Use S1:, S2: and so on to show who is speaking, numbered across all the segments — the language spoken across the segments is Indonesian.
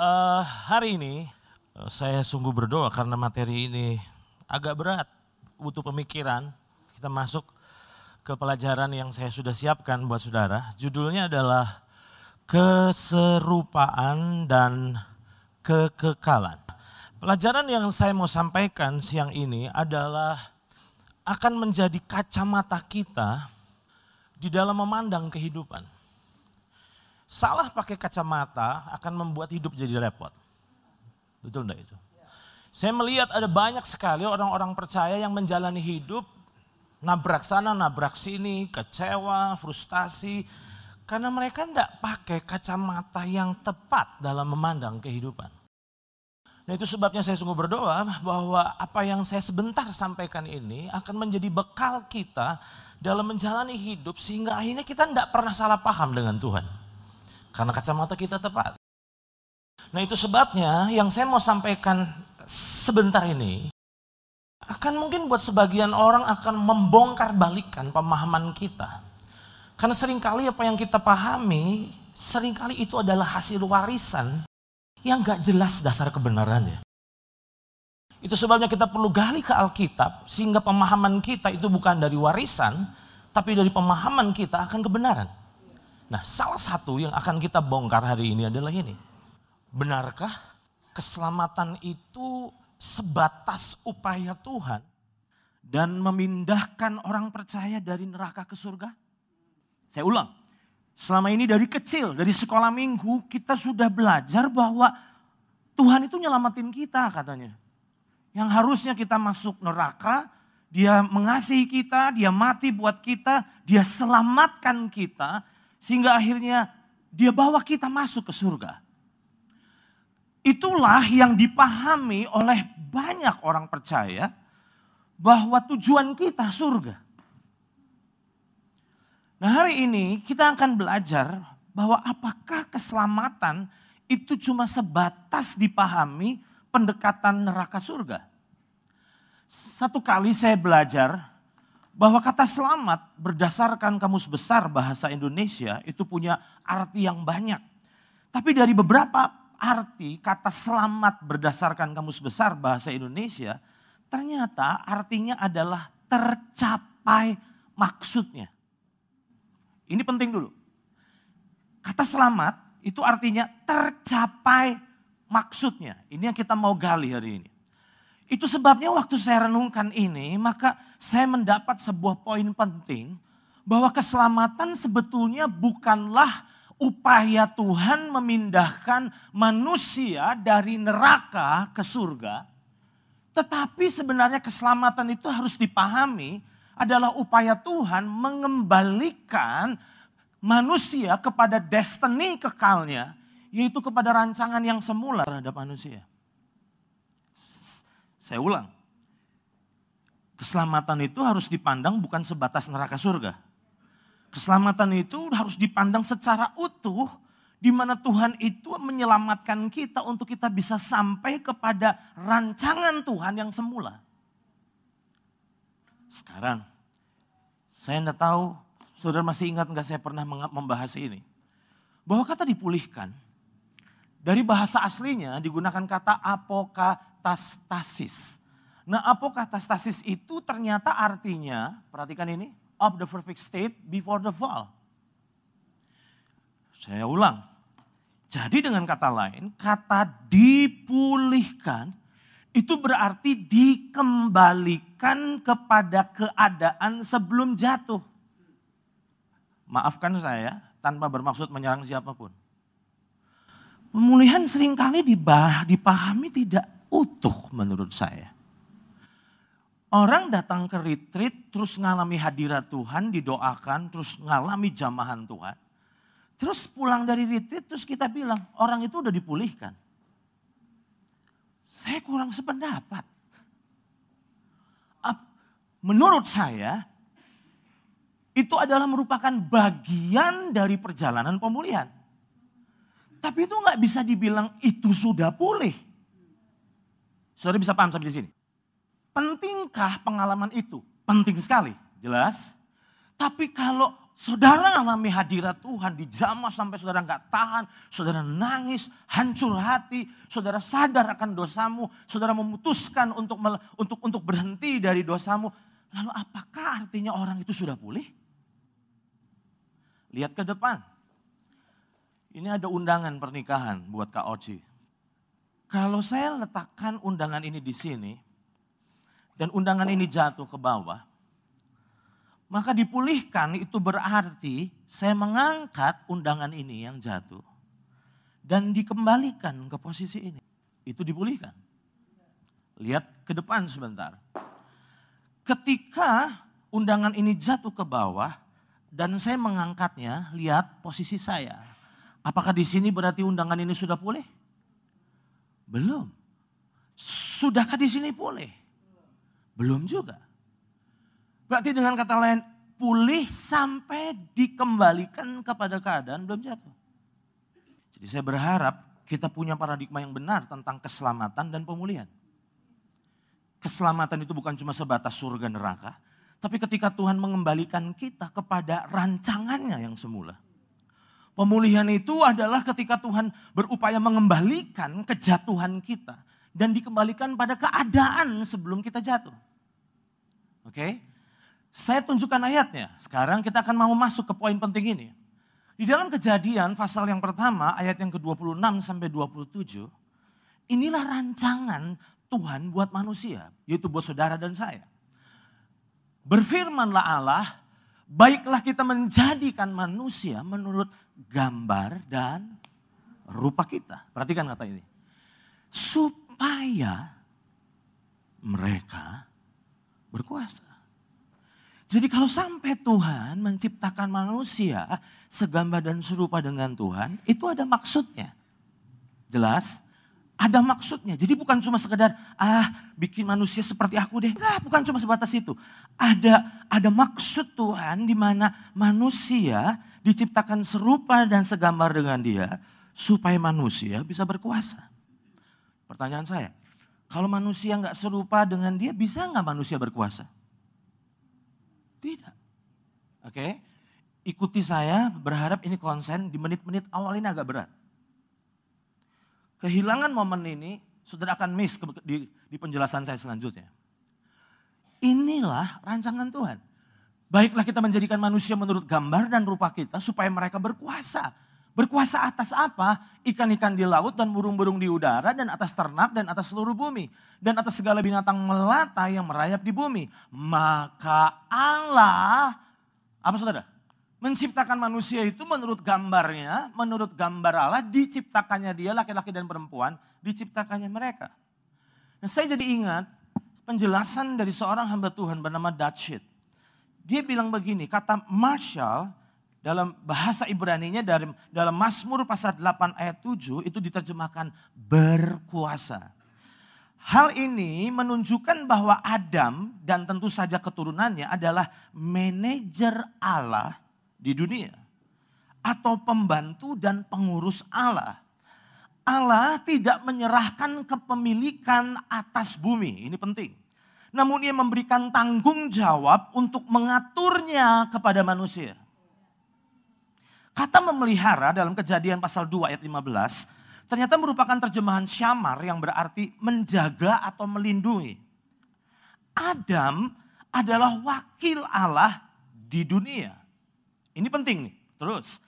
S1: Eh, hari ini eh, saya sungguh berdoa karena materi ini agak berat, butuh pemikiran. Kita masuk ke pelajaran yang saya sudah siapkan buat saudara. Judulnya adalah keserupaan dan kekekalan. Pelajaran yang saya mau sampaikan siang ini adalah akan menjadi kacamata kita di dalam memandang kehidupan. Salah pakai kacamata akan membuat hidup jadi repot. Betul enggak itu? Saya melihat ada banyak sekali orang-orang percaya yang menjalani hidup nabrak sana, nabrak sini, kecewa, frustasi. Karena mereka enggak pakai kacamata yang tepat dalam memandang kehidupan. Nah itu sebabnya saya sungguh berdoa bahwa apa yang saya sebentar sampaikan ini akan menjadi bekal kita dalam menjalani hidup sehingga akhirnya kita tidak pernah salah paham dengan Tuhan. Karena kacamata kita tepat. Nah itu sebabnya yang saya mau sampaikan sebentar ini akan mungkin buat sebagian orang akan membongkar balikan pemahaman kita. Karena sering kali apa yang kita pahami, sering kali itu adalah hasil warisan yang gak jelas dasar kebenarannya. Itu sebabnya kita perlu gali ke Alkitab sehingga pemahaman kita itu bukan dari warisan, tapi dari pemahaman kita akan kebenaran. Nah, salah satu yang akan kita bongkar hari ini adalah ini. Benarkah keselamatan itu sebatas upaya Tuhan dan memindahkan orang percaya dari neraka ke surga? Saya ulang. Selama ini dari kecil, dari sekolah minggu kita sudah belajar bahwa Tuhan itu nyelamatin kita katanya. Yang harusnya kita masuk neraka, dia mengasihi kita, dia mati buat kita, dia selamatkan kita sehingga akhirnya dia bawa kita masuk ke surga. Itulah yang dipahami oleh banyak orang percaya bahwa tujuan kita surga. Nah hari ini kita akan belajar bahwa apakah keselamatan itu cuma sebatas dipahami pendekatan neraka surga. Satu kali saya belajar bahwa kata selamat berdasarkan kamus besar bahasa Indonesia itu punya arti yang banyak. Tapi dari beberapa arti kata selamat berdasarkan kamus besar bahasa Indonesia ternyata artinya adalah tercapai maksudnya. Ini penting dulu. Kata selamat itu artinya tercapai maksudnya. Ini yang kita mau gali hari ini. Itu sebabnya waktu saya renungkan ini, maka saya mendapat sebuah poin penting bahwa keselamatan sebetulnya bukanlah upaya Tuhan memindahkan manusia dari neraka ke surga, tetapi sebenarnya keselamatan itu harus dipahami adalah upaya Tuhan mengembalikan manusia kepada destiny kekalnya, yaitu kepada rancangan yang semula terhadap manusia. Saya ulang. Keselamatan itu harus dipandang bukan sebatas neraka surga. Keselamatan itu harus dipandang secara utuh di mana Tuhan itu menyelamatkan kita untuk kita bisa sampai kepada rancangan Tuhan yang semula. Sekarang, saya tidak tahu, saudara masih ingat nggak saya pernah membahas ini. Bahwa kata dipulihkan, dari bahasa aslinya digunakan kata apoka apokatastasis. Nah apokatastasis itu ternyata artinya, perhatikan ini, of the perfect state before the fall. Saya ulang. Jadi dengan kata lain, kata dipulihkan itu berarti dikembalikan kepada keadaan sebelum jatuh. Maafkan saya tanpa bermaksud menyerang siapa pun. Pemulihan sering kali dipahami tidak utuh menurut saya. Orang datang ke retreat terus ngalami hadirat Tuhan, didoakan, terus ngalami jamahan Tuhan. Terus pulang dari retreat terus kita bilang orang itu udah dipulihkan. Saya kurang sependapat. Menurut saya itu adalah merupakan bagian dari perjalanan pemulihan. Tapi itu nggak bisa dibilang itu sudah pulih. Saudara bisa paham sampai di sini. Pentingkah pengalaman itu? Penting sekali, jelas. Tapi kalau Saudara alami hadirat Tuhan di jamah sampai saudara nggak tahan, saudara nangis, hancur hati, saudara sadar akan dosamu, saudara memutuskan untuk untuk untuk berhenti dari dosamu. Lalu apakah artinya orang itu sudah pulih? Lihat ke depan. Ini ada undangan pernikahan buat Kak Oci. Kalau saya letakkan undangan ini di sini, dan undangan ini jatuh ke bawah, maka dipulihkan itu berarti saya mengangkat undangan ini yang jatuh dan dikembalikan ke posisi ini. Itu dipulihkan. Lihat ke depan sebentar. Ketika undangan ini jatuh ke bawah dan saya mengangkatnya, lihat posisi saya. Apakah di sini berarti undangan ini sudah pulih? Belum. Sudahkah di sini pulih? Belum juga. Berarti dengan kata lain, pulih sampai dikembalikan kepada keadaan belum jatuh. Jadi saya berharap kita punya paradigma yang benar tentang keselamatan dan pemulihan. Keselamatan itu bukan cuma sebatas surga neraka, tapi ketika Tuhan mengembalikan kita kepada rancangannya yang semula. Pemulihan itu adalah ketika Tuhan berupaya mengembalikan kejatuhan kita dan dikembalikan pada keadaan sebelum kita jatuh. Oke? Okay? Saya tunjukkan ayatnya. Sekarang kita akan mau masuk ke poin penting ini. Di dalam kejadian pasal yang pertama ayat yang ke-26 sampai 27. Inilah rancangan Tuhan buat manusia. Yaitu buat saudara dan saya. Berfirmanlah Allah, baiklah kita menjadikan manusia menurut gambar dan rupa kita. Perhatikan kata ini. Supaya mereka berkuasa. Jadi kalau sampai Tuhan menciptakan manusia segambar dan serupa dengan Tuhan, itu ada maksudnya. Jelas? Ada maksudnya. Jadi bukan cuma sekedar ah bikin manusia seperti aku deh. Nah, bukan cuma sebatas itu. Ada ada maksud Tuhan di mana manusia diciptakan serupa dan segambar dengan dia supaya manusia bisa berkuasa. Pertanyaan saya, kalau manusia nggak serupa dengan dia, bisa nggak manusia berkuasa? Tidak. Oke, okay? ikuti saya berharap ini konsen di menit-menit awal ini agak berat. Kehilangan momen ini sudah akan miss di, di penjelasan saya selanjutnya. Inilah rancangan Tuhan. Baiklah kita menjadikan manusia menurut gambar dan rupa kita supaya mereka berkuasa Berkuasa atas apa? Ikan-ikan di laut dan burung-burung di udara dan atas ternak dan atas seluruh bumi. Dan atas segala binatang melata yang merayap di bumi. Maka Allah, apa saudara? Menciptakan manusia itu menurut gambarnya, menurut gambar Allah, diciptakannya dia laki-laki dan perempuan, diciptakannya mereka. Nah saya jadi ingat penjelasan dari seorang hamba Tuhan bernama Dutchit. Dia bilang begini, kata Marshall, dalam bahasa Ibrani-nya dalam, dalam Mazmur pasal 8 ayat 7 itu diterjemahkan berkuasa. Hal ini menunjukkan bahwa Adam dan tentu saja keturunannya adalah manajer Allah di dunia. Atau pembantu dan pengurus Allah. Allah tidak menyerahkan kepemilikan atas bumi, ini penting. Namun ia memberikan tanggung jawab untuk mengaturnya kepada manusia. Kata memelihara dalam kejadian pasal 2 ayat 15 ternyata merupakan terjemahan syamar yang berarti menjaga atau melindungi. Adam adalah wakil Allah di dunia. Ini penting nih. Terus.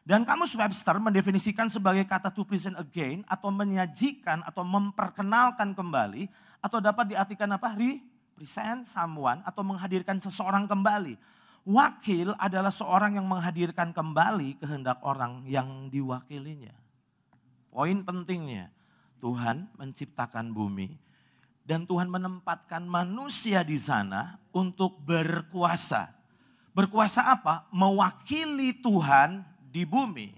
S1: Dan kamus Webster mendefinisikan sebagai kata to present again atau menyajikan atau memperkenalkan kembali atau dapat diartikan apa? Represent someone atau menghadirkan seseorang kembali Wakil adalah seorang yang menghadirkan kembali kehendak orang yang diwakilinya. Poin pentingnya, Tuhan menciptakan bumi dan Tuhan menempatkan manusia di sana untuk berkuasa. Berkuasa apa? Mewakili Tuhan di bumi.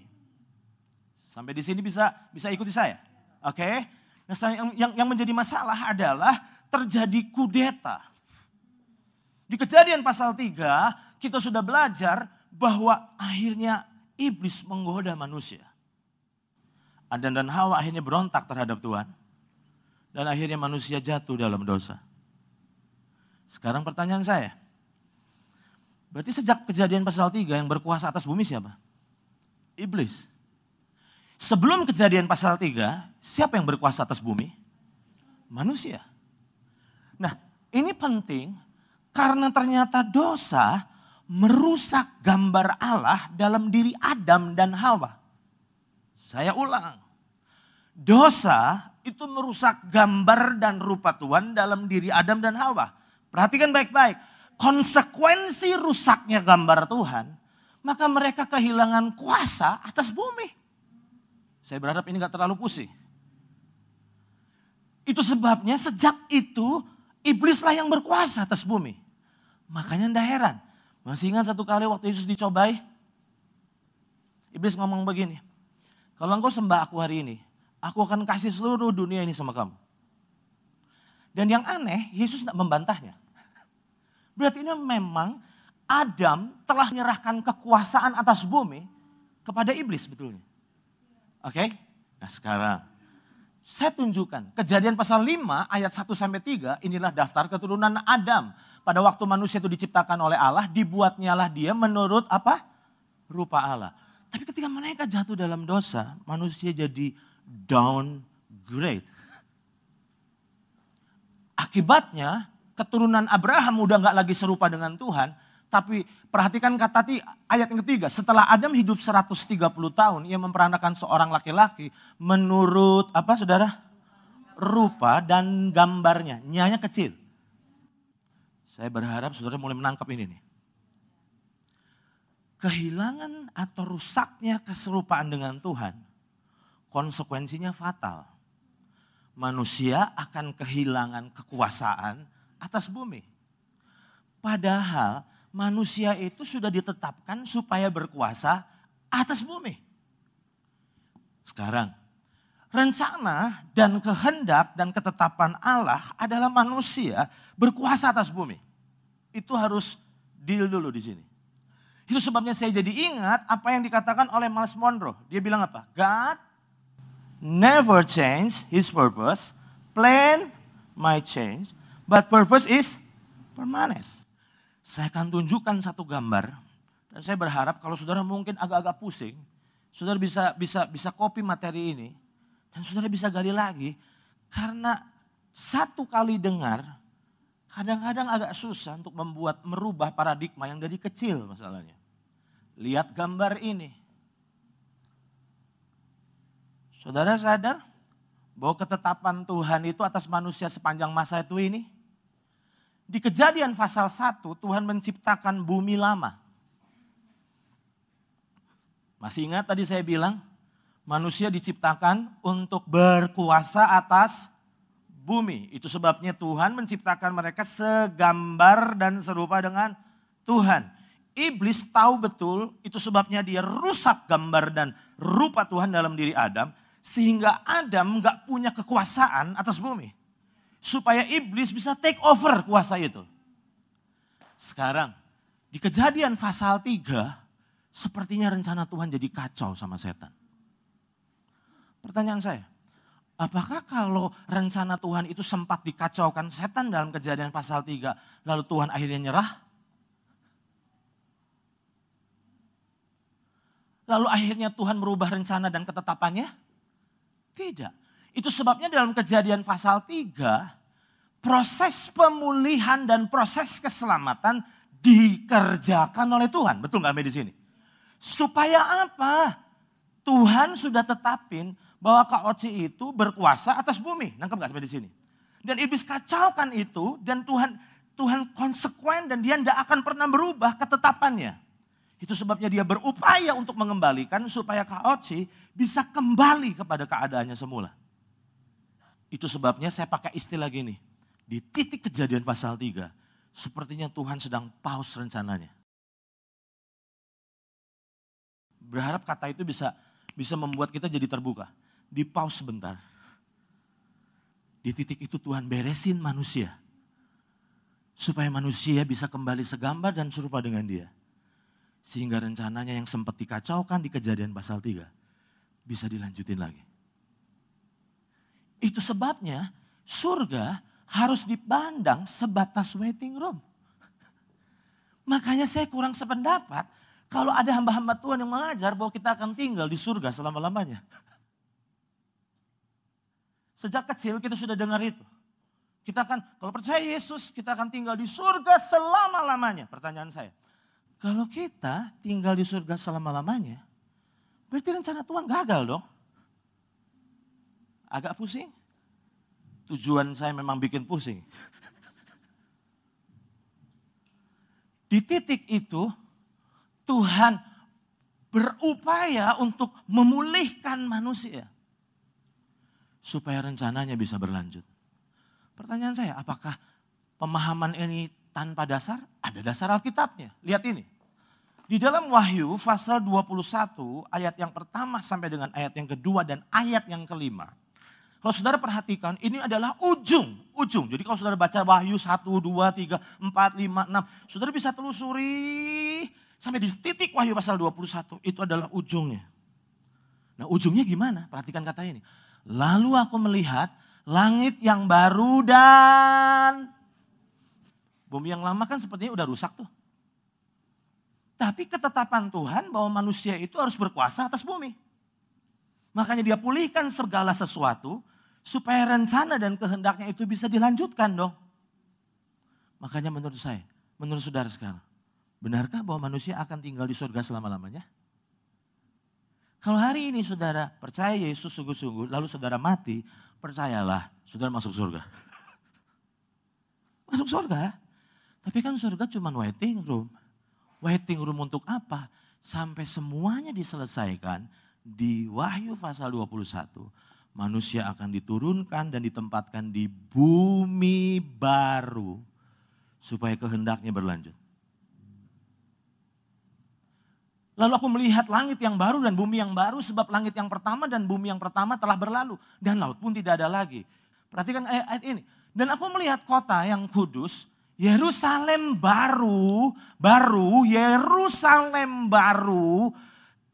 S1: Sampai di sini bisa bisa ikuti saya. Oke? Okay? Nah, yang, yang, menjadi masalah adalah terjadi kudeta. Di kejadian pasal 3 kita sudah belajar bahwa akhirnya iblis menggoda manusia. Adam dan Hawa akhirnya berontak terhadap Tuhan. Dan akhirnya manusia jatuh dalam dosa. Sekarang pertanyaan saya. Berarti sejak kejadian pasal 3 yang berkuasa atas bumi siapa? Iblis. Sebelum kejadian pasal 3, siapa yang berkuasa atas bumi? Manusia. Nah, ini penting karena ternyata dosa merusak gambar Allah dalam diri Adam dan Hawa. Saya ulang. Dosa itu merusak gambar dan rupa Tuhan dalam diri Adam dan Hawa. Perhatikan baik-baik konsekuensi rusaknya gambar Tuhan, maka mereka kehilangan kuasa atas bumi. Saya berharap ini gak terlalu pusing. Itu sebabnya sejak itu iblislah yang berkuasa atas bumi. Makanya ndak heran. Masih ingat satu kali waktu Yesus dicobai? Iblis ngomong begini. Kalau engkau sembah aku hari ini, aku akan kasih seluruh dunia ini sama kamu. Dan yang aneh, Yesus tidak membantahnya. Berarti ini memang Adam telah menyerahkan kekuasaan atas bumi kepada iblis sebetulnya. Oke? Okay? Nah sekarang saya tunjukkan kejadian pasal 5 ayat 1 sampai 3 inilah daftar keturunan Adam. Pada waktu manusia itu diciptakan oleh Allah, dibuatnyalah dia menurut apa? Rupa Allah. Tapi ketika mereka jatuh dalam dosa, manusia jadi downgrade. Akibatnya keturunan Abraham udah nggak lagi serupa dengan Tuhan. Tapi perhatikan kata ti, ayat yang ketiga. Setelah Adam hidup 130 tahun, ia memperanakan seorang laki-laki menurut apa saudara? Rupa dan gambarnya. Nyanya kecil. Saya berharap saudara mulai menangkap ini nih. Kehilangan atau rusaknya keserupaan dengan Tuhan, konsekuensinya fatal. Manusia akan kehilangan kekuasaan atas bumi. Padahal manusia itu sudah ditetapkan supaya berkuasa atas bumi. Sekarang, rencana dan kehendak dan ketetapan Allah adalah manusia berkuasa atas bumi. Itu harus deal dulu di sini. Itu sebabnya saya jadi ingat apa yang dikatakan oleh Miles Monroe. Dia bilang apa? God never change his purpose. Plan might change, But purpose is permanent. Saya akan tunjukkan satu gambar dan saya berharap kalau saudara mungkin agak-agak pusing, saudara bisa bisa bisa copy materi ini dan saudara bisa gali lagi karena satu kali dengar kadang-kadang agak susah untuk membuat merubah paradigma yang dari kecil masalahnya. Lihat gambar ini. Saudara sadar bahwa ketetapan Tuhan itu atas manusia sepanjang masa itu ini di kejadian pasal 1 Tuhan menciptakan bumi lama. Masih ingat tadi saya bilang manusia diciptakan untuk berkuasa atas bumi. Itu sebabnya Tuhan menciptakan mereka segambar dan serupa dengan Tuhan. Iblis tahu betul itu sebabnya dia rusak gambar dan rupa Tuhan dalam diri Adam. Sehingga Adam nggak punya kekuasaan atas bumi supaya iblis bisa take over kuasa itu. Sekarang di kejadian pasal 3 sepertinya rencana Tuhan jadi kacau sama setan. Pertanyaan saya, apakah kalau rencana Tuhan itu sempat dikacaukan setan dalam kejadian pasal 3 lalu Tuhan akhirnya nyerah? Lalu akhirnya Tuhan merubah rencana dan ketetapannya? Tidak. Itu sebabnya dalam kejadian pasal 3, proses pemulihan dan proses keselamatan dikerjakan oleh Tuhan. Betul nggak di sini? Supaya apa? Tuhan sudah tetapin bahwa KOC itu berkuasa atas bumi. Nangkep nggak sampai di sini? Dan iblis kacaukan itu dan Tuhan Tuhan konsekuen dan dia tidak akan pernah berubah ketetapannya. Itu sebabnya dia berupaya untuk mengembalikan supaya KOC bisa kembali kepada keadaannya semula. Itu sebabnya saya pakai istilah gini. Di titik kejadian pasal 3, sepertinya Tuhan sedang pause rencananya. Berharap kata itu bisa bisa membuat kita jadi terbuka. Di pause sebentar. Di titik itu Tuhan beresin manusia. Supaya manusia bisa kembali segambar dan serupa dengan dia. Sehingga rencananya yang sempat dikacaukan di kejadian pasal 3 bisa dilanjutin lagi. Itu sebabnya surga harus dipandang sebatas waiting room. Makanya saya kurang sependapat kalau ada hamba-hamba Tuhan yang mengajar bahwa kita akan tinggal di surga selama-lamanya. Sejak kecil kita sudah dengar itu. Kita akan, kalau percaya Yesus, kita akan tinggal di surga selama-lamanya. Pertanyaan saya, kalau kita tinggal di surga selama-lamanya, berarti rencana Tuhan gagal dong. Agak pusing? Tujuan saya memang bikin pusing. Di titik itu, Tuhan berupaya untuk memulihkan manusia supaya rencananya bisa berlanjut. Pertanyaan saya, apakah pemahaman ini tanpa dasar? Ada dasar Alkitabnya. Lihat ini. Di dalam Wahyu pasal 21 ayat yang pertama sampai dengan ayat yang kedua dan ayat yang kelima. Kalau saudara perhatikan ini adalah ujung, ujung. Jadi kalau saudara baca Wahyu 1, 2, 3, 4, 5, 6. Saudara bisa telusuri sampai di titik Wahyu pasal 21. Itu adalah ujungnya. Nah ujungnya gimana? Perhatikan kata ini. Lalu aku melihat langit yang baru dan bumi yang lama kan sepertinya udah rusak tuh. Tapi ketetapan Tuhan bahwa manusia itu harus berkuasa atas bumi. Makanya dia pulihkan segala sesuatu supaya rencana dan kehendaknya itu bisa dilanjutkan dong. Makanya menurut saya, menurut saudara sekarang, benarkah bahwa manusia akan tinggal di surga selama-lamanya? Kalau hari ini saudara percaya Yesus sungguh-sungguh, lalu saudara mati, percayalah, saudara masuk surga. masuk surga. Tapi kan surga cuma waiting room. Waiting room untuk apa? Sampai semuanya diselesaikan di Wahyu pasal 21. Manusia akan diturunkan dan ditempatkan di bumi baru. Supaya kehendaknya berlanjut. Lalu aku melihat langit yang baru dan bumi yang baru sebab langit yang pertama dan bumi yang pertama telah berlalu. Dan laut pun tidak ada lagi. Perhatikan ayat ini. Dan aku melihat kota yang kudus, Yerusalem baru, baru, Yerusalem baru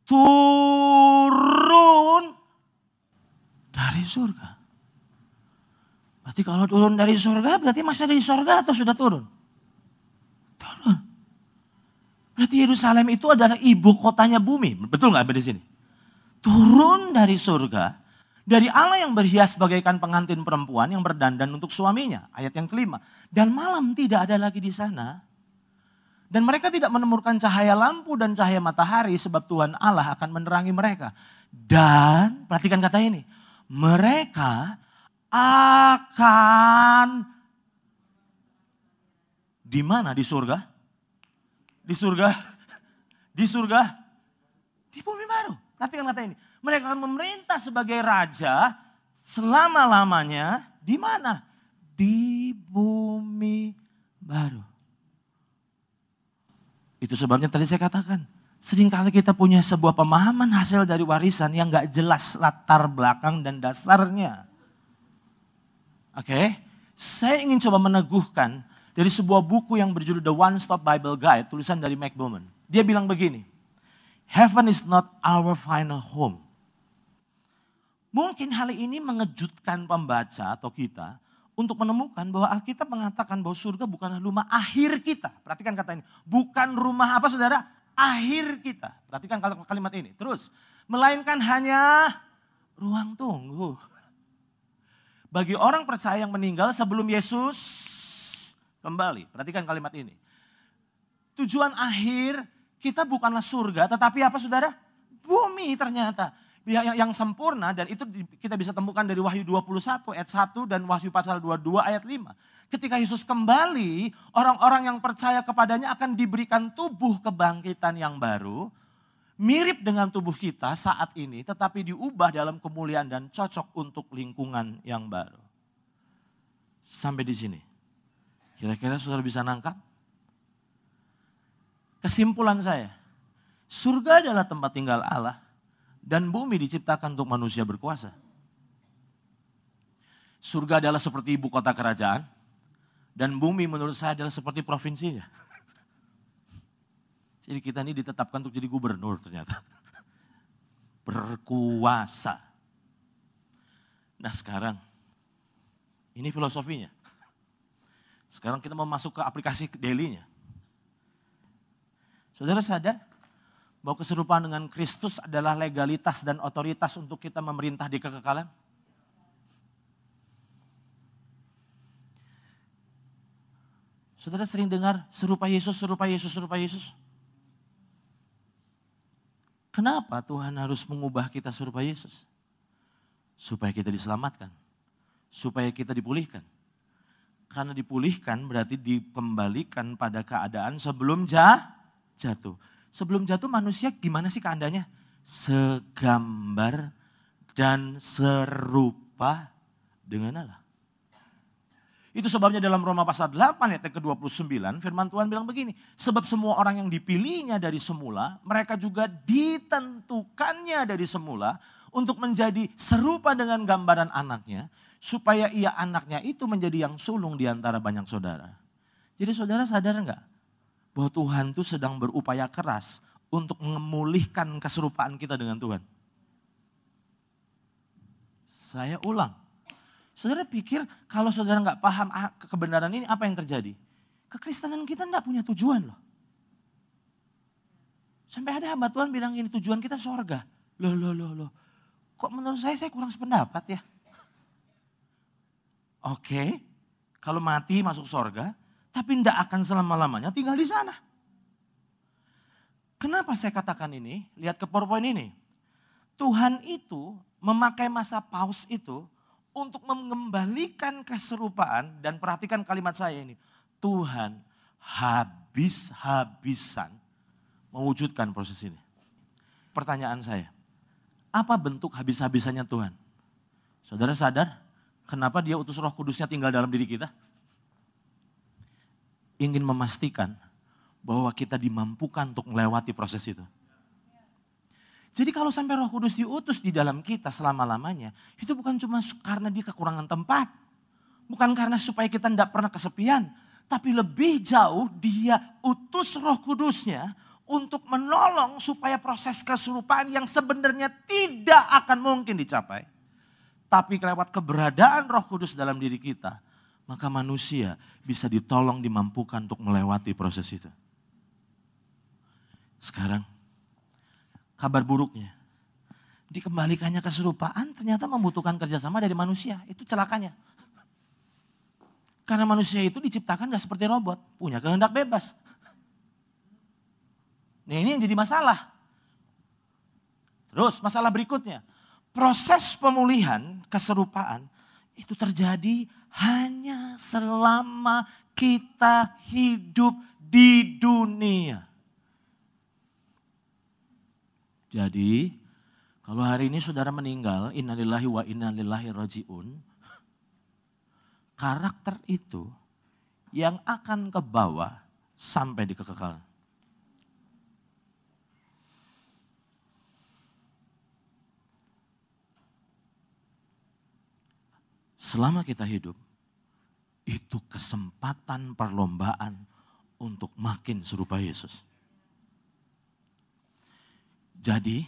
S1: turun dari surga. Berarti kalau turun dari surga berarti masih ada di surga atau sudah turun? Turun. Berarti Yerusalem itu adalah ibu kotanya bumi. Betul nggak di sini? Turun dari surga. Dari Allah yang berhias bagaikan pengantin perempuan yang berdandan untuk suaminya. Ayat yang kelima. Dan malam tidak ada lagi di sana. Dan mereka tidak menemukan cahaya lampu dan cahaya matahari sebab Tuhan Allah akan menerangi mereka. Dan, perhatikan kata ini. Mereka akan di mana di surga? Di surga. Di surga. Di bumi baru. Perhatikan kata ini. Mereka akan memerintah sebagai raja selama-lamanya. Di mana? Di bumi baru. Itu sebabnya tadi saya katakan. Seringkali kita punya sebuah pemahaman hasil dari warisan yang gak jelas latar belakang dan dasarnya. Oke, okay? saya ingin coba meneguhkan dari sebuah buku yang berjudul The One Stop Bible Guide, tulisan dari Mac Bowman. Dia bilang begini, Heaven is not our final home. Mungkin hal ini mengejutkan pembaca atau kita untuk menemukan bahwa Alkitab mengatakan bahwa surga bukanlah rumah akhir kita. Perhatikan kata ini. Bukan rumah apa saudara? Akhir kita. Perhatikan kalimat ini. Terus. Melainkan hanya ruang tunggu. Bagi orang percaya yang meninggal sebelum Yesus Kembali, perhatikan kalimat ini. Tujuan akhir kita bukanlah surga, tetapi apa saudara? Bumi ternyata. Yang, yang, yang sempurna dan itu kita bisa temukan dari Wahyu 21 ayat 1 dan Wahyu pasal 22 ayat 5. Ketika Yesus kembali, orang-orang yang percaya kepadanya akan diberikan tubuh kebangkitan yang baru, mirip dengan tubuh kita saat ini, tetapi diubah dalam kemuliaan dan cocok untuk lingkungan yang baru. Sampai di sini. Kira-kira saudara bisa nangkap? Kesimpulan saya, surga adalah tempat tinggal Allah dan bumi diciptakan untuk manusia berkuasa. Surga adalah seperti ibu kota kerajaan dan bumi menurut saya adalah seperti provinsinya. Jadi kita ini ditetapkan untuk jadi gubernur ternyata. Berkuasa. Nah sekarang, ini filosofinya. Sekarang kita mau masuk ke aplikasi daily-nya. Saudara sadar bahwa keserupaan dengan Kristus adalah legalitas dan otoritas untuk kita memerintah di kekekalan? Saudara sering dengar serupa Yesus, serupa Yesus, serupa Yesus. Kenapa Tuhan harus mengubah kita serupa Yesus? Supaya kita diselamatkan. Supaya kita dipulihkan. Karena dipulihkan berarti dikembalikan pada keadaan sebelum jatuh. Sebelum jatuh manusia gimana sih keadaannya? Segambar dan serupa dengan Allah. Itu sebabnya dalam Roma pasal 8 ayat ke-29 firman Tuhan bilang begini. Sebab semua orang yang dipilihnya dari semula, mereka juga ditentukannya dari semula untuk menjadi serupa dengan gambaran anaknya. Supaya ia anaknya itu menjadi yang sulung di antara banyak saudara. Jadi saudara sadar enggak? Bahwa Tuhan itu sedang berupaya keras untuk memulihkan keserupaan kita dengan Tuhan. Saya ulang, Saudara pikir kalau saudara nggak paham ah, kebenaran ini apa yang terjadi? Kekristenan kita nggak punya tujuan loh. Sampai ada hamba Tuhan bilang ini tujuan kita sorga. Loh, loh, loh, loh. Kok menurut saya saya kurang sependapat ya? Oke, kalau mati masuk sorga, tapi tidak akan selama-lamanya tinggal di sana. Kenapa saya katakan ini? Lihat ke PowerPoint ini. Tuhan itu memakai masa paus itu untuk mengembalikan keserupaan dan perhatikan kalimat saya ini. Tuhan habis-habisan mewujudkan proses ini. Pertanyaan saya, apa bentuk habis-habisannya Tuhan? Saudara sadar kenapa dia utus roh kudusnya tinggal dalam diri kita? Ingin memastikan bahwa kita dimampukan untuk melewati proses itu. Jadi kalau sampai roh kudus diutus di dalam kita selama-lamanya, itu bukan cuma karena dia kekurangan tempat. Bukan karena supaya kita tidak pernah kesepian. Tapi lebih jauh dia utus roh kudusnya untuk menolong supaya proses keserupaan yang sebenarnya tidak akan mungkin dicapai. Tapi lewat keberadaan roh kudus dalam diri kita, maka manusia bisa ditolong dimampukan untuk melewati proses itu. Sekarang kabar buruknya. Dikembalikannya keserupaan ternyata membutuhkan kerjasama dari manusia. Itu celakanya. Karena manusia itu diciptakan gak seperti robot. Punya kehendak bebas. Nah ini yang jadi masalah. Terus masalah berikutnya. Proses pemulihan keserupaan itu terjadi hanya selama kita hidup di dunia. Jadi kalau hari ini saudara meninggal, innalillahi wa innalillahi rojiun, karakter itu yang akan ke bawah sampai di kekekalan. Selama kita hidup, itu kesempatan perlombaan untuk makin serupa Yesus. Jadi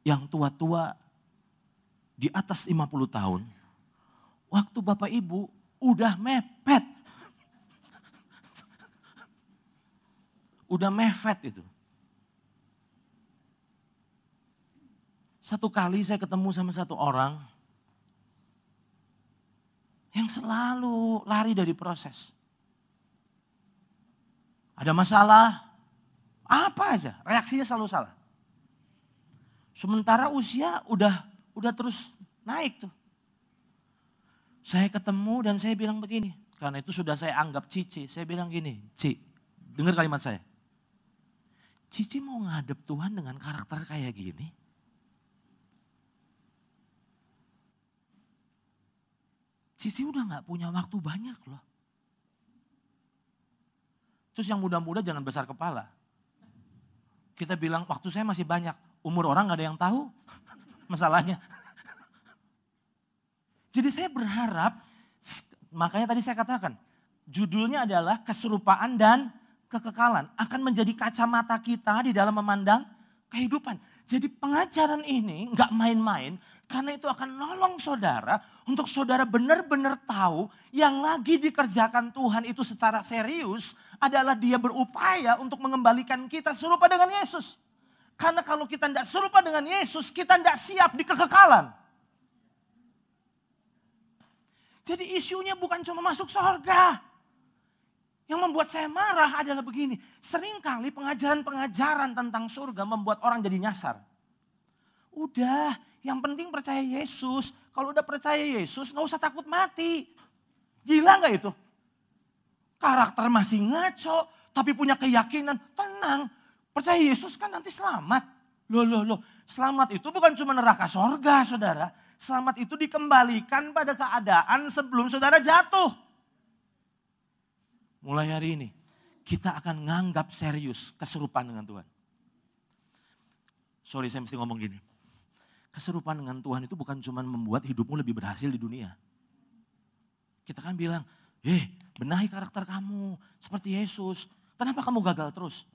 S1: yang tua-tua di atas 50 tahun, waktu Bapak Ibu udah mepet. udah mepet itu. Satu kali saya ketemu sama satu orang yang selalu lari dari proses. Ada masalah, apa aja, reaksinya selalu salah. Sementara usia udah udah terus naik tuh. Saya ketemu dan saya bilang begini, karena itu sudah saya anggap Cici. Saya bilang gini, Ci, dengar kalimat saya. Cici mau ngadep Tuhan dengan karakter kayak gini? Cici udah gak punya waktu banyak loh. Terus yang muda-muda jangan besar kepala. Kita bilang waktu saya masih banyak. Umur orang gak ada yang tahu masalahnya. Jadi saya berharap, makanya tadi saya katakan, judulnya adalah keserupaan dan kekekalan akan menjadi kacamata kita di dalam memandang kehidupan. Jadi pengajaran ini nggak main-main, karena itu akan nolong saudara untuk saudara benar-benar tahu yang lagi dikerjakan Tuhan itu secara serius adalah dia berupaya untuk mengembalikan kita serupa dengan Yesus. Karena kalau kita tidak serupa dengan Yesus, kita tidak siap di kekekalan. Jadi isunya bukan cuma masuk surga. Yang membuat saya marah adalah begini. Seringkali pengajaran-pengajaran tentang surga membuat orang jadi nyasar. Udah, yang penting percaya Yesus. Kalau udah percaya Yesus, nggak usah takut mati. Gila nggak itu? Karakter masih ngaco, tapi punya keyakinan. Tenang, percaya Yesus kan nanti selamat. Loh, loh, loh. Selamat itu bukan cuma neraka sorga, saudara. Selamat itu dikembalikan pada keadaan sebelum saudara jatuh. Mulai hari ini, kita akan nganggap serius keserupaan dengan Tuhan. Sorry, saya mesti ngomong gini. Keserupaan dengan Tuhan itu bukan cuma membuat hidupmu lebih berhasil di dunia. Kita kan bilang, eh benahi karakter kamu seperti Yesus. Kenapa kamu gagal terus?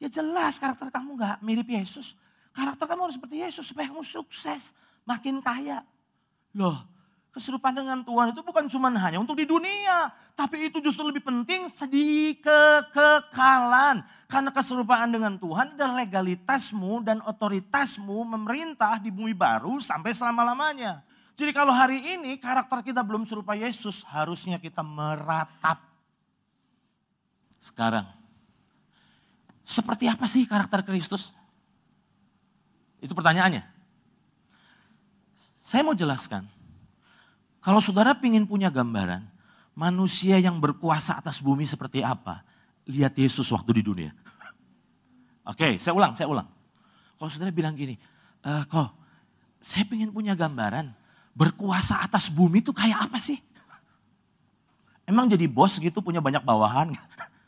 S1: Ya jelas karakter kamu gak mirip Yesus. Karakter kamu harus seperti Yesus supaya kamu sukses, makin kaya. Loh, keserupaan dengan Tuhan itu bukan cuma hanya untuk di dunia. Tapi itu justru lebih penting di kekekalan. Karena keserupaan dengan Tuhan adalah legalitasmu dan otoritasmu memerintah di bumi baru sampai selama-lamanya. Jadi kalau hari ini karakter kita belum serupa Yesus, harusnya kita meratap. Sekarang, seperti apa sih karakter Kristus? Itu pertanyaannya. Saya mau jelaskan. Kalau saudara ingin punya gambaran, manusia yang berkuasa atas bumi seperti apa? Lihat Yesus waktu di dunia. Oke, saya ulang, saya ulang. Kalau saudara bilang gini, e, kok saya ingin punya gambaran, berkuasa atas bumi itu kayak apa sih? Emang jadi bos gitu punya banyak bawahan?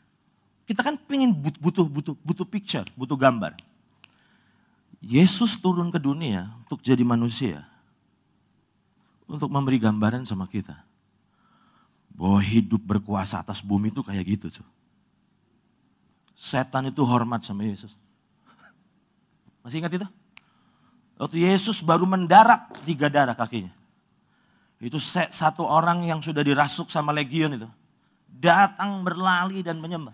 S1: Kita kan pengen butuh butuh butuh picture, butuh gambar. Yesus turun ke dunia untuk jadi manusia. Untuk memberi gambaran sama kita. Bahwa hidup berkuasa atas bumi itu kayak gitu tuh. Setan itu hormat sama Yesus. Masih ingat itu? Waktu Yesus baru mendarat tiga darah kakinya. Itu satu orang yang sudah dirasuk sama legion itu. Datang berlali dan menyembah.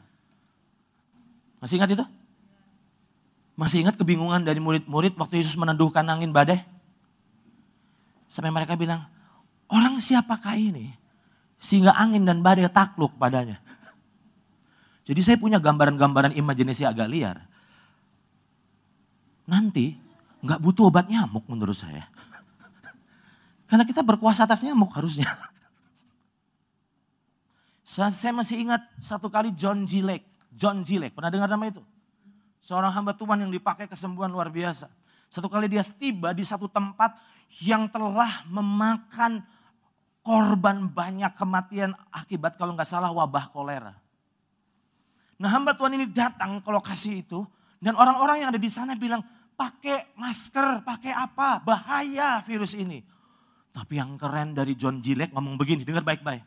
S1: Masih ingat itu? Masih ingat kebingungan dari murid-murid waktu Yesus meneduhkan angin badai? Sampai mereka bilang, orang siapakah ini? Sehingga angin dan badai takluk padanya. Jadi saya punya gambaran-gambaran imajinasi agak liar. Nanti nggak butuh obat nyamuk menurut saya. Karena kita berkuasa atas nyamuk harusnya. Saya masih ingat satu kali John G. John G. Pernah dengar nama itu? Seorang hamba Tuhan yang dipakai kesembuhan luar biasa. Satu kali dia tiba di satu tempat yang telah memakan korban banyak kematian akibat kalau nggak salah wabah kolera. Nah hamba Tuhan ini datang ke lokasi itu dan orang-orang yang ada di sana bilang pakai masker, pakai apa, bahaya virus ini. Tapi yang keren dari John Gillek ngomong begini, dengar baik-baik.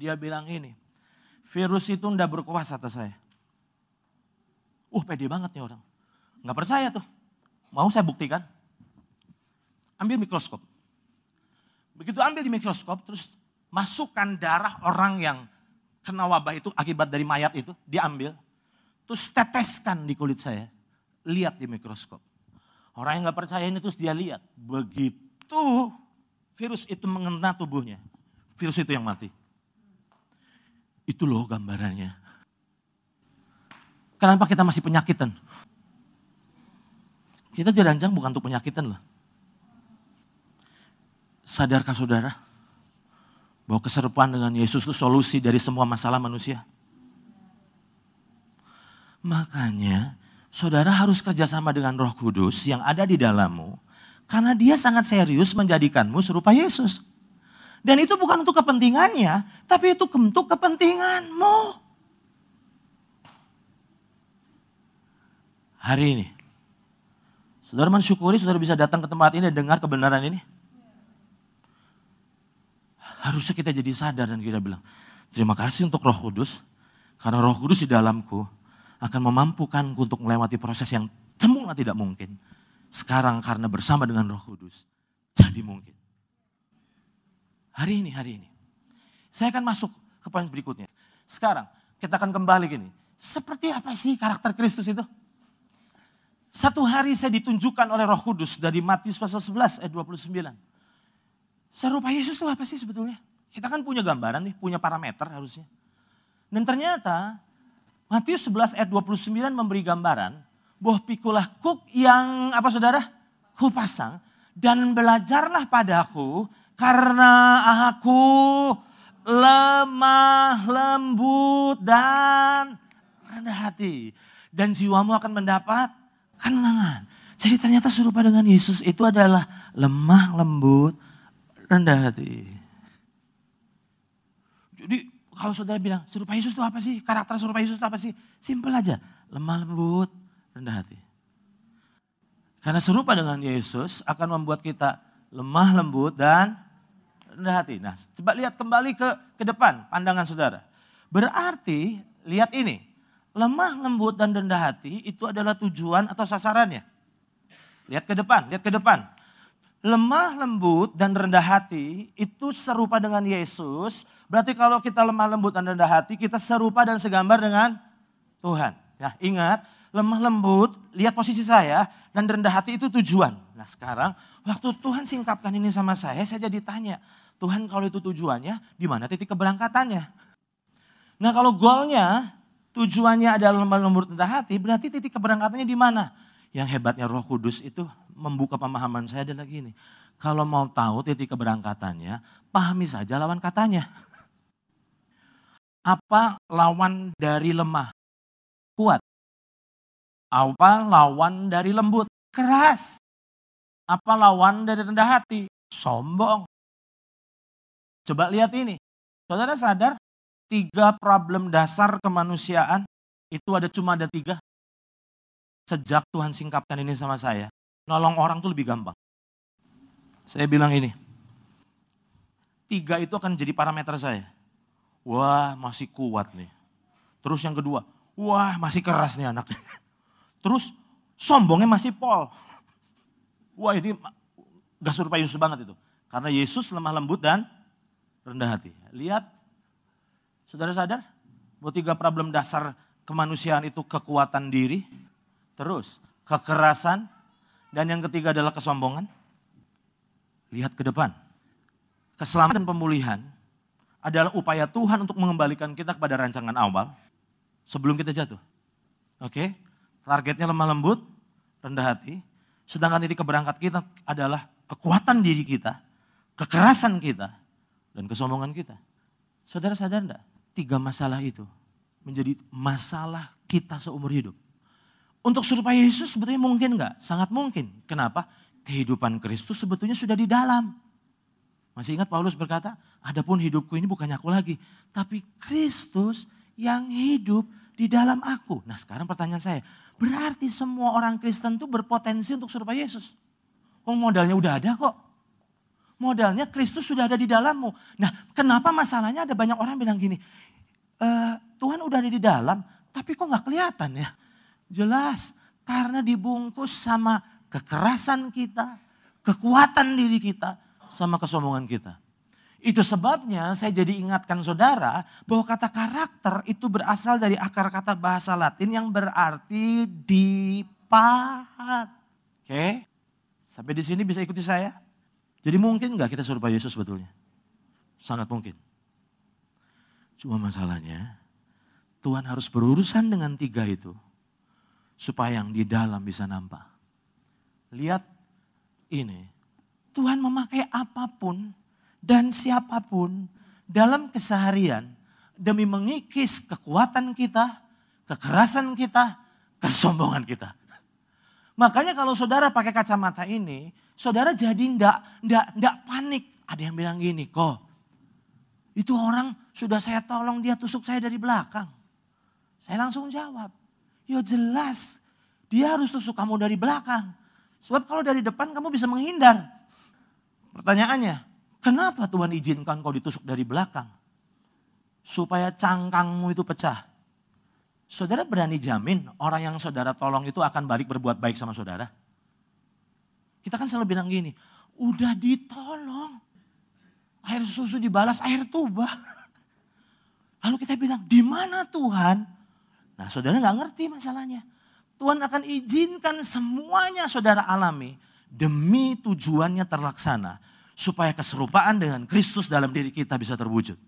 S1: Dia bilang ini, virus itu ndak berkuasa atas saya. Uh pede banget nih orang. Nggak percaya tuh. Mau saya buktikan? Ambil mikroskop. Begitu ambil di mikroskop, terus masukkan darah orang yang kena wabah itu akibat dari mayat itu, diambil. Terus teteskan di kulit saya. Lihat di mikroskop. Orang yang gak percaya ini terus dia lihat. Begitu virus itu mengena tubuhnya. Virus itu yang mati. Itu loh gambarannya. Kenapa kita masih penyakitan? Kita dirancang bukan untuk penyakitan loh. Sadarkah saudara bahwa keserupaan dengan Yesus itu solusi dari semua masalah manusia? Makanya saudara harus kerjasama dengan roh kudus yang ada di dalammu. Karena dia sangat serius menjadikanmu serupa Yesus. Dan itu bukan untuk kepentingannya, tapi itu untuk kepentinganmu. Hari ini, saudara mensyukuri saudara bisa datang ke tempat ini dan dengar kebenaran ini. Harusnya kita jadi sadar dan kita bilang, terima kasih untuk roh kudus. Karena roh kudus di dalamku akan memampukanku untuk melewati proses yang semula tidak mungkin. Sekarang karena bersama dengan roh kudus, jadi mungkin. Hari ini, hari ini. Saya akan masuk ke poin berikutnya. Sekarang, kita akan kembali gini. Seperti apa sih karakter Kristus itu? Satu hari saya ditunjukkan oleh roh kudus dari Matius pasal 11 ayat 29. Serupa Yesus itu apa sih sebetulnya? Kita kan punya gambaran nih, punya parameter harusnya. Dan ternyata Matius 11 ayat 29 memberi gambaran bahwa pikulah kuk yang apa saudara? Kupasang dan belajarlah padaku karena aku lemah, lembut dan rendah hati. Dan jiwamu akan mendapat kemenangan. Jadi ternyata serupa dengan Yesus itu adalah lemah, lembut, rendah hati. Jadi kalau saudara bilang serupa Yesus itu apa sih? Karakter serupa Yesus itu apa sih? Simpel aja. Lemah, lembut, rendah hati. Karena serupa dengan Yesus akan membuat kita lemah, lembut, dan rendah hati. Nah, coba lihat kembali ke ke depan pandangan saudara. Berarti lihat ini, lemah, lembut, dan rendah hati itu adalah tujuan atau sasarannya. Lihat ke depan, lihat ke depan. Lemah, lembut, dan rendah hati itu serupa dengan Yesus. Berarti kalau kita lemah, lembut, dan rendah hati, kita serupa dan segambar dengan Tuhan. Ya, ingat, lemah, lembut, lihat posisi saya, dan rendah hati itu tujuan. Nah sekarang, waktu Tuhan singkapkan ini sama saya, saya jadi tanya, Tuhan kalau itu tujuannya, di mana titik keberangkatannya? Nah kalau goalnya, tujuannya adalah rendah hati, berarti titik keberangkatannya di mana? Yang hebatnya roh kudus itu membuka pemahaman saya adalah gini. Kalau mau tahu titik keberangkatannya, pahami saja lawan katanya. Apa lawan dari lemah? Kuat. Apa lawan dari lembut? Keras. Apa lawan dari rendah hati? Sombong. Coba lihat ini. Saudara sadar tiga problem dasar kemanusiaan itu ada cuma ada tiga. Sejak Tuhan singkapkan ini sama saya, nolong orang tuh lebih gampang. Saya bilang ini, tiga itu akan jadi parameter saya. Wah masih kuat nih. Terus yang kedua, wah masih keras nih anak. Terus sombongnya masih pol. Wah ini gak serupa Yesus banget itu. Karena Yesus lemah lembut dan rendah hati. Lihat, saudara sadar bahwa tiga problem dasar kemanusiaan itu kekuatan diri, terus kekerasan, dan yang ketiga adalah kesombongan. Lihat ke depan. Keselamatan dan pemulihan adalah upaya Tuhan untuk mengembalikan kita kepada rancangan awal sebelum kita jatuh. Oke, targetnya lemah lembut, rendah hati. Sedangkan titik keberangkat kita adalah kekuatan diri kita, kekerasan kita, dan kesombongan kita. Saudara sadar enggak? Tiga masalah itu menjadi masalah kita seumur hidup. Untuk serupa Yesus sebetulnya mungkin enggak? Sangat mungkin. Kenapa? Kehidupan Kristus sebetulnya sudah di dalam. Masih ingat Paulus berkata, adapun hidupku ini bukannya aku lagi, tapi Kristus yang hidup di dalam aku. Nah sekarang pertanyaan saya, berarti semua orang Kristen itu berpotensi untuk serupa Yesus. Oh modalnya udah ada kok. Modalnya Kristus sudah ada di dalammu. Nah kenapa masalahnya ada banyak orang bilang gini, e, Tuhan udah ada di dalam, tapi kok gak kelihatan ya? Jelas, karena dibungkus sama kekerasan kita, kekuatan diri kita, sama kesombongan kita. Itu sebabnya saya jadi ingatkan saudara bahwa kata karakter itu berasal dari akar kata bahasa Latin yang berarti dipahat. Oke, sampai di sini bisa ikuti saya? Jadi mungkin nggak kita serupa Yesus sebetulnya? Sangat mungkin. Cuma masalahnya Tuhan harus berurusan dengan tiga itu supaya yang di dalam bisa nampak. Lihat ini, Tuhan memakai apa pun dan siapa pun dalam keseharian demi mengikis kekuatan kita, kekerasan kita, kesombongan kita. Makanya kalau saudara pakai kacamata ini, saudara jadi ndak ndak ndak panik. Ada yang bilang gini, kok itu orang sudah saya tolong dia tusuk saya dari belakang. Saya langsung jawab, Ya jelas, dia harus tusuk kamu dari belakang. Sebab kalau dari depan kamu bisa menghindar. Pertanyaannya, kenapa Tuhan izinkan kau ditusuk dari belakang? Supaya cangkangmu itu pecah. Saudara berani jamin orang yang saudara tolong itu akan balik berbuat baik sama saudara? Kita kan selalu bilang gini, udah ditolong. Air susu dibalas air tuba. Lalu kita bilang, di mana Tuhan? Nah saudara nggak ngerti masalahnya. Tuhan akan izinkan semuanya saudara alami demi tujuannya terlaksana. Supaya keserupaan dengan Kristus dalam diri kita bisa terwujud.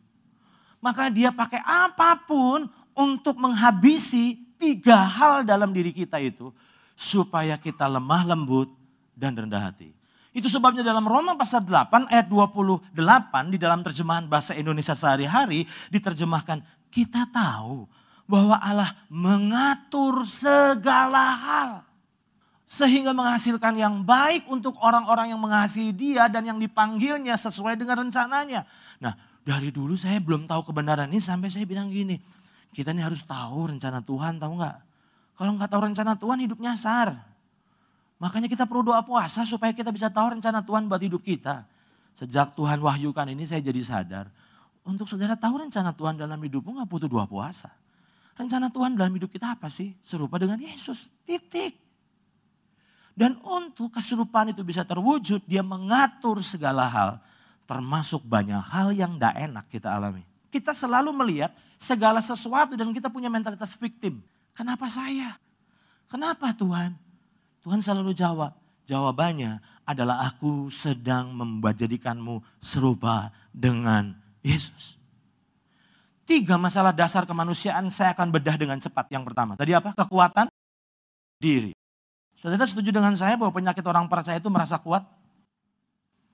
S1: Maka dia pakai apa pun untuk menghabisi tiga hal dalam diri kita itu. Supaya kita lemah lembut dan rendah hati. Itu sebabnya dalam Roma pasal 8 ayat 28 di dalam terjemahan bahasa Indonesia sehari-hari diterjemahkan kita tahu bahwa Allah mengatur segala hal sehingga menghasilkan yang baik untuk orang-orang yang mengasihi dia dan yang dipanggilnya sesuai dengan rencananya. Nah dari dulu saya belum tahu kebenaran ini sampai saya bilang gini, kita ini harus tahu rencana Tuhan tahu nggak? Kalau nggak tahu rencana Tuhan hidup nyasar. Makanya kita perlu doa puasa supaya kita bisa tahu rencana Tuhan buat hidup kita. Sejak Tuhan wahyukan ini saya jadi sadar. Untuk saudara tahu rencana Tuhan dalam hidupmu gak butuh doa puasa. Rencana Tuhan dalam hidup kita apa sih? Serupa dengan Yesus. Titik. Dan untuk keserupaan itu bisa terwujud, dia mengatur segala hal. Termasuk banyak hal yang tidak enak kita alami. Kita selalu melihat segala sesuatu dan kita punya mentalitas victim. Kenapa saya? Kenapa Tuhan? Tuhan selalu jawab, jawabannya adalah aku sedang menjadikanmu serupa dengan Yesus. Tiga masalah dasar kemanusiaan saya akan bedah dengan cepat. Yang pertama, tadi apa? Kekuatan diri. Saudara setuju dengan saya bahwa penyakit orang percaya itu merasa kuat?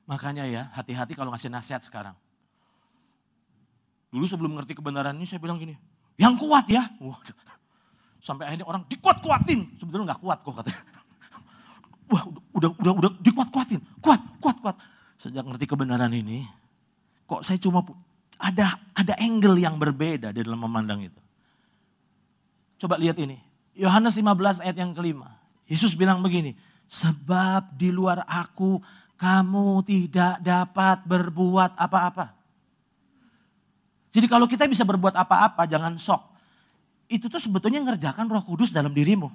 S1: Makanya ya, hati-hati kalau ngasih nasihat sekarang. Dulu sebelum ngerti kebenaran ini saya bilang gini, yang kuat ya. Sampai akhirnya orang dikuat-kuatin. Sebetulnya nggak kuat kok katanya wah udah udah udah dikuat-kuatin, kuat, kuat, kuat. Sejak ngerti kebenaran ini, kok saya cuma ada ada angle yang berbeda di dalam memandang itu. Coba lihat ini. Yohanes 15 ayat yang kelima. Yesus bilang begini, sebab di luar aku kamu tidak dapat berbuat apa-apa. Jadi kalau kita bisa berbuat apa-apa jangan sok. Itu tuh sebetulnya ngerjakan roh kudus dalam dirimu.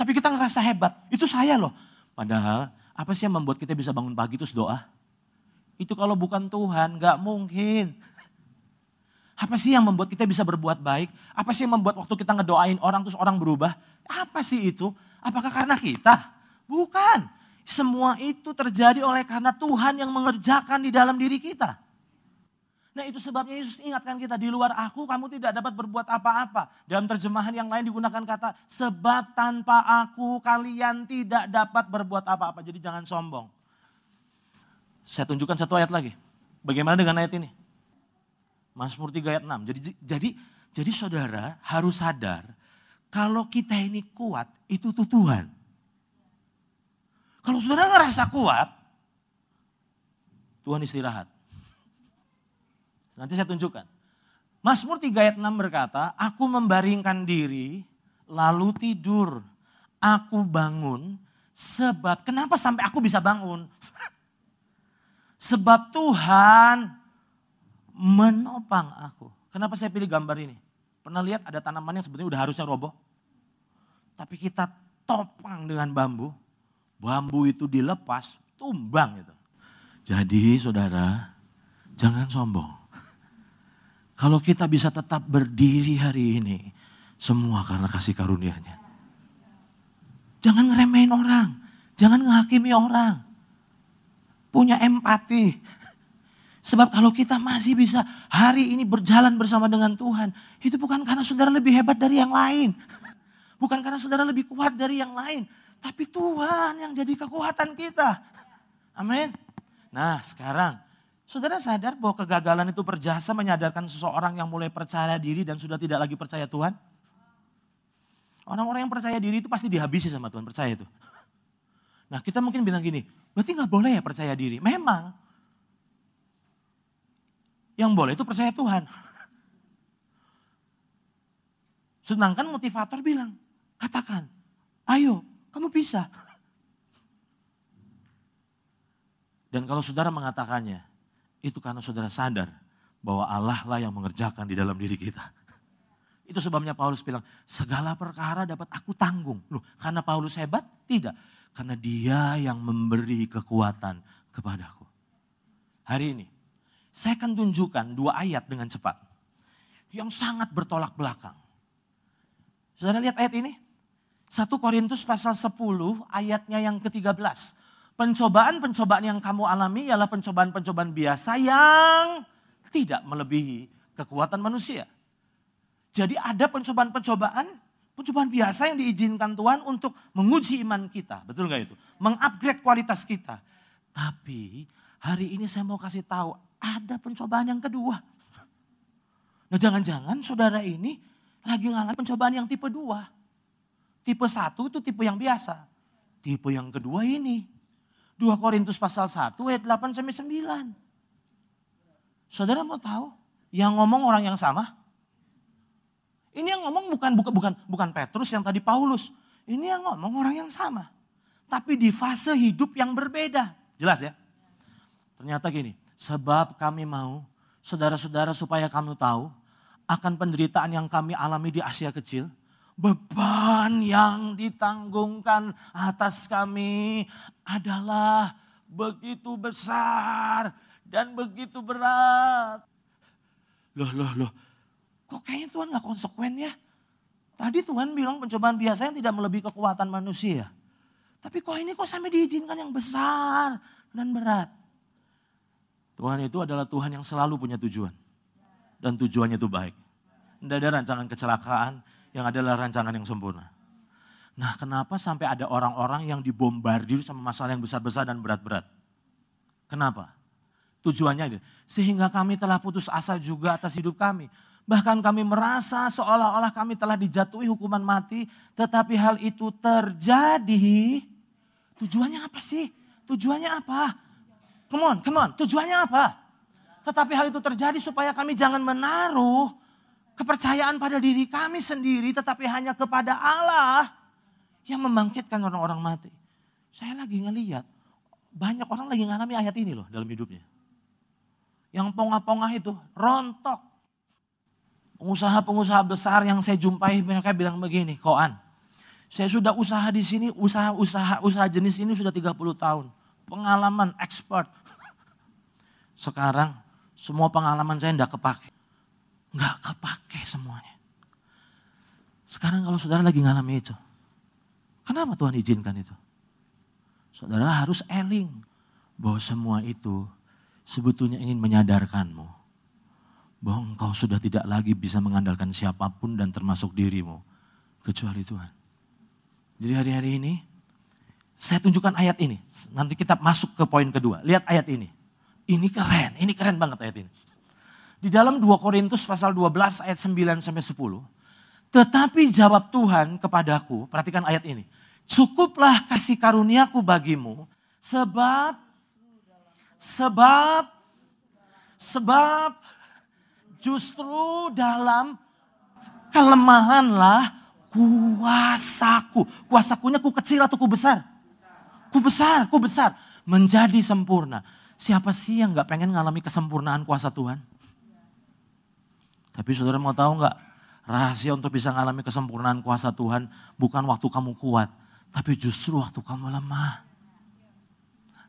S1: Tapi kita ngerasa hebat, itu saya loh. Padahal apa sih yang membuat kita bisa bangun pagi terus doa? Itu kalau bukan Tuhan gak mungkin. Apa sih yang membuat kita bisa berbuat baik? Apa sih yang membuat waktu kita ngedoain orang terus orang berubah? Apa sih itu? Apakah karena kita? Bukan. Semua itu terjadi oleh karena Tuhan yang mengerjakan di dalam diri kita. Nah itu sebabnya Yesus ingatkan kita di luar aku kamu tidak dapat berbuat apa-apa. Dalam terjemahan yang lain digunakan kata sebab tanpa aku kalian tidak dapat berbuat apa-apa. Jadi jangan sombong. Saya tunjukkan satu ayat lagi. Bagaimana dengan ayat ini? Mazmur 3 ayat 6. Jadi jadi jadi saudara harus sadar kalau kita ini kuat itu tuh Tuhan. Kalau saudara ngerasa kuat, Tuhan istirahat. Nanti saya tunjukkan. Mazmur 3 ayat 6 berkata, Aku membaringkan diri, lalu tidur. Aku bangun, sebab, kenapa sampai aku bisa bangun? sebab Tuhan menopang aku. Kenapa saya pilih gambar ini? Pernah lihat ada tanaman yang sebetulnya udah harusnya roboh? Tapi kita topang dengan bambu. Bambu itu dilepas, tumbang itu. Jadi saudara, jangan sombong. Kalau kita bisa tetap berdiri hari ini, semua karena kasih karunia-Nya. Jangan ngeremehin orang, jangan menghakimi orang. Punya empati. Sebab kalau kita masih bisa hari ini berjalan bersama dengan Tuhan, itu bukan karena saudara lebih hebat dari yang lain. Bukan karena saudara lebih kuat dari yang lain. Tapi Tuhan yang jadi kekuatan kita. Amin. Nah sekarang Saudara sadar bahwa kegagalan itu berjasa menyadarkan seseorang yang mulai percaya diri dan sudah tidak lagi percaya Tuhan? Orang-orang yang percaya diri itu pasti dihabisi sama Tuhan, percaya itu. Nah kita mungkin bilang gini, berarti nggak boleh ya percaya diri. Memang. Yang boleh itu percaya Tuhan. Sedangkan motivator bilang, katakan, ayo kamu bisa. Dan kalau saudara mengatakannya, itu karena saudara sadar bahwa Allah lah yang mengerjakan di dalam diri kita. Itu sebabnya Paulus bilang, segala perkara dapat aku tanggung. Loh, karena Paulus hebat? Tidak. Karena dia yang memberi kekuatan kepadaku. Hari ini, saya akan tunjukkan dua ayat dengan cepat. yang sangat bertolak belakang. Saudara lihat ayat ini? 1 Korintus pasal 10 ayatnya yang ke-13. Pencobaan-pencobaan yang kamu alami ialah pencobaan-pencobaan biasa yang tidak melebihi kekuatan manusia. Jadi ada pencobaan-pencobaan, pencobaan biasa yang diizinkan Tuhan untuk menguji iman kita. Betul gak itu? Mengupgrade kualitas kita. Tapi hari ini saya mau kasih tahu ada pencobaan yang kedua. Nah jangan-jangan saudara ini lagi ngalamin pencobaan yang tipe dua. Tipe satu itu tipe yang biasa. Tipe yang kedua ini. 2 Korintus pasal 1 ayat 8 sampai 9. Saudara mau tahu? Yang ngomong orang yang sama? Ini yang ngomong bukan bukan bukan bukan Petrus yang tadi Paulus. Ini yang ngomong orang yang sama. Tapi di fase hidup yang berbeda. Jelas ya? Ternyata gini, sebab kami mau saudara-saudara supaya kamu tahu akan penderitaan yang kami alami di Asia Kecil, beban yang ditanggungkan atas kami adalah begitu besar dan begitu berat. Loh, loh, loh. Kok kayaknya Tuhan gak konsekuen ya? Tadi Tuhan bilang pencobaan biasa yang tidak melebihi kekuatan manusia. Tapi kok ini kok sampai diizinkan yang besar dan berat. Tuhan itu adalah Tuhan yang selalu punya tujuan. Dan tujuannya itu baik. Tidak ada rancangan kecelakaan yang adalah rancangan yang sempurna. Nah kenapa sampai ada orang-orang yang dibombardir sama masalah yang besar-besar dan berat-berat? Kenapa? Tujuannya ini, sehingga kami telah putus asa juga atas hidup kami. Bahkan kami merasa seolah-olah kami telah dijatuhi hukuman mati, tetapi hal itu terjadi. Tujuannya apa sih? Tujuannya apa? Come on, come on. Tujuannya apa? Tetapi hal itu terjadi supaya kami jangan menaruh kepercayaan pada diri kami sendiri, tetapi hanya kepada Allah yang membangkitkan orang-orang mati. Saya lagi ngeliat, banyak orang lagi ngalami ayat ini loh dalam hidupnya. Yang pongah-pongah itu rontok. Pengusaha-pengusaha besar yang saya jumpai mereka bilang begini, koan. Saya sudah usaha di sini, usaha-usaha usaha jenis ini sudah 30 tahun. Pengalaman expert. Sekarang semua pengalaman saya tidak kepake. Nggak kepake semuanya. Sekarang kalau saudara lagi ngalami itu. Kenapa Tuhan izinkan itu? Saudara harus eling bahwa semua itu sebetulnya ingin menyadarkanmu bahwa engkau sudah tidak lagi bisa mengandalkan siapa pun dan termasuk dirimu kecuali Tuhan. Jadi hari-hari ini saya tunjukkan ayat ini. Nanti kita masuk ke poin kedua. Lihat ayat ini. Ini keren, ini keren banget ayat ini. Di dalam 2 Korintus pasal 12 ayat 9 sampai 10. Tetapi jawab Tuhan kepadaku, perhatikan ayat ini. Cukuplah kasih karuniaku bagimu sebab Sebab, sebab justru dalam kelemahanlah kuasaku. Kuasakunya ku kecil atau ku besar? Ku besar, ku besar. Menjadi sempurna. Siapa sih yang gak pengen ngalami kesempurnaan kuasa Tuhan? Tapi saudara mau tahu gak? Rahasia untuk bisa ngalami kesempurnaan kuasa Tuhan bukan waktu kamu kuat. Tapi justru waktu kamu lemah.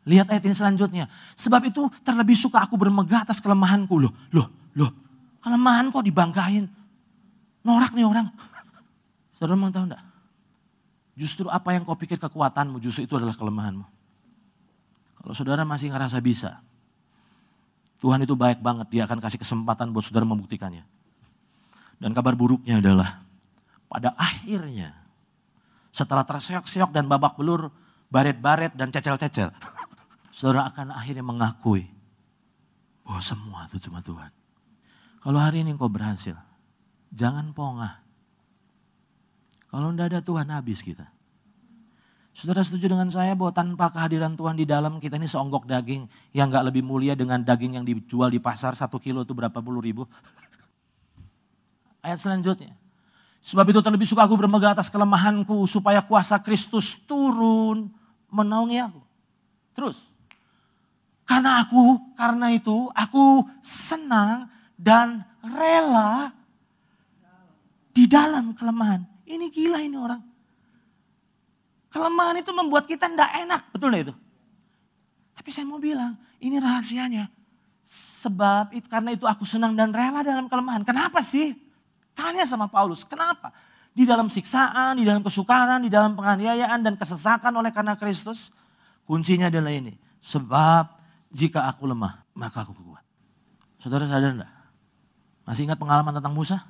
S1: Lihat ayat ini selanjutnya. Sebab itu terlebih suka aku bermegah atas kelemahanku. Loh, loh, loh. Kelemahan kok dibanggain. Norak nih orang. Saudara mau tahu enggak? Justru apa yang kau pikir kekuatanmu, justru itu adalah kelemahanmu. Kalau saudara masih ngerasa bisa, Tuhan itu baik banget, dia akan kasih kesempatan buat saudara membuktikannya. Dan kabar buruknya adalah, pada akhirnya, setelah terseok-seok dan babak belur, baret-baret dan cecel-cecel. saudara akan akhirnya mengakui bahwa semua itu cuma Tuhan. Kalau hari ini kau berhasil, jangan pongah. Kalau tidak ada Tuhan habis kita. Saudara setuju dengan saya bahwa tanpa kehadiran Tuhan di dalam kita ini seonggok daging yang gak lebih mulia dengan daging yang dijual di pasar satu kilo itu berapa puluh ribu. Ayat selanjutnya. Sebab itu terlebih suka aku bermegah atas kelemahanku supaya kuasa Kristus turun menaungi aku. Terus, karena aku, karena itu aku senang dan rela di dalam kelemahan. Ini gila ini orang. Kelemahan itu membuat kita tidak enak, betul itu? Tapi saya mau bilang, ini rahasianya. sebab karena itu aku senang dan rela dalam kelemahan. Kenapa sih? Tanya sama Paulus, kenapa? Di dalam siksaan, di dalam kesukaran, di dalam penganiayaan dan kesesakan oleh karena Kristus. Kuncinya adalah ini. Sebab jika aku lemah, maka aku kuat. Saudara sadar enggak? Masih ingat pengalaman tentang Musa?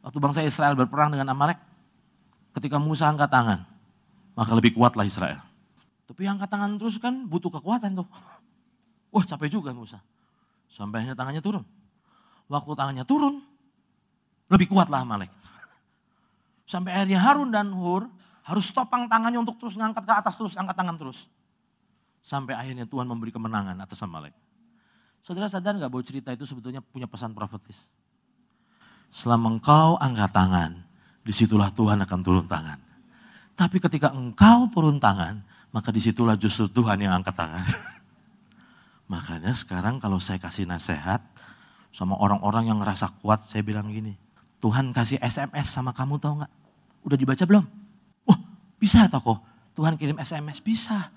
S1: Waktu bangsa Israel berperang dengan Amalek. Ketika Musa angkat tangan, maka lebih kuatlah Israel. Tapi angkat tangan terus kan butuh kekuatan tuh. Wah capek juga Musa. Sampai akhirnya tangannya turun. Waktu tangannya turun, lebih kuatlah Amalek. Sampai akhirnya Harun dan Hur harus topang tangannya untuk terus ngangkat ke atas terus, angkat tangan terus. Sampai akhirnya Tuhan memberi kemenangan atas Amalek. Saudara sadar nggak bahwa cerita itu sebetulnya punya pesan profetis? Selama engkau angkat tangan, di situlah Tuhan akan turun tangan. Tapi ketika engkau turun tangan, maka di situlah justru Tuhan yang angkat tangan. Makanya sekarang kalau saya kasih nasihat sama orang-orang yang ngerasa kuat, saya bilang gini, Tuhan kasih SMS sama kamu tau nggak? Udah dibaca belum? Wah bisa toko, Tuhan kirim SMS, bisa.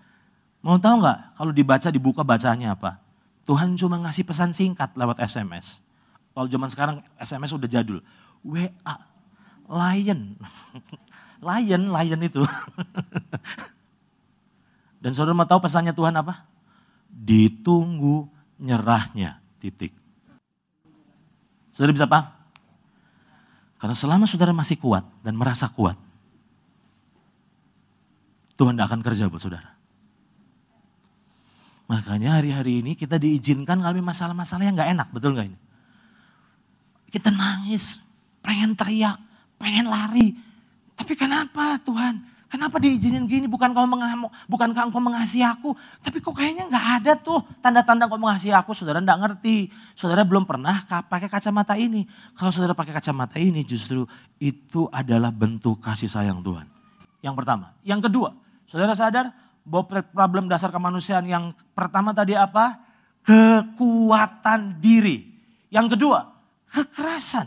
S1: Mau tahu nggak kalau dibaca dibuka bacanya apa? Tuhan cuma ngasih pesan singkat lewat SMS. Kalau zaman sekarang SMS udah jadul. WA, lion. lion, lion itu. Dan saudara mau tahu pesannya Tuhan apa? Ditunggu nyerahnya, titik. Saudara bisa paham? Karena selama saudara masih kuat dan merasa kuat, Tuhan tidak akan kerja buat saudara. Makanya hari-hari ini kita diizinkan ngalami masalah-masalah yang gak enak, betul gak ini? Kita nangis, pengen teriak, pengen lari. Tapi kenapa Tuhan? Kenapa diizinin gini? Bukan kau mengamuk, bukan kau mengasihi aku. Tapi kok kayaknya nggak ada tuh tanda-tanda kau mengasihi aku. Saudara nggak ngerti. Saudara belum pernah pakai kacamata ini. Kalau saudara pakai kacamata ini justru itu adalah bentuk kasih sayang Tuhan. Yang pertama. Yang kedua, saudara sadar bahwa problem dasar kemanusiaan yang pertama tadi apa? Kekuatan diri. Yang kedua, kekerasan.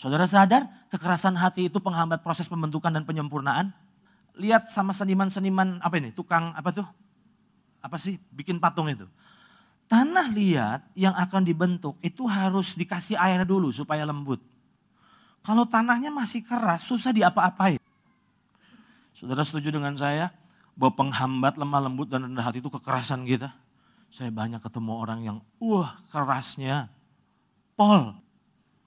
S1: Saudara sadar kekerasan hati itu penghambat proses pembentukan dan penyempurnaan? Lihat sama seniman-seniman apa ini, tukang apa tuh? Apa sih bikin patung itu? Tanah liat yang akan dibentuk itu harus dikasih air dulu supaya lembut. Kalau tanahnya masih keras, susah diapa-apain. Saudara setuju dengan saya bahwa penghambat lemah lembut dan rendah hati itu kekerasan kita. Saya banyak ketemu orang yang, wah kerasnya, pol.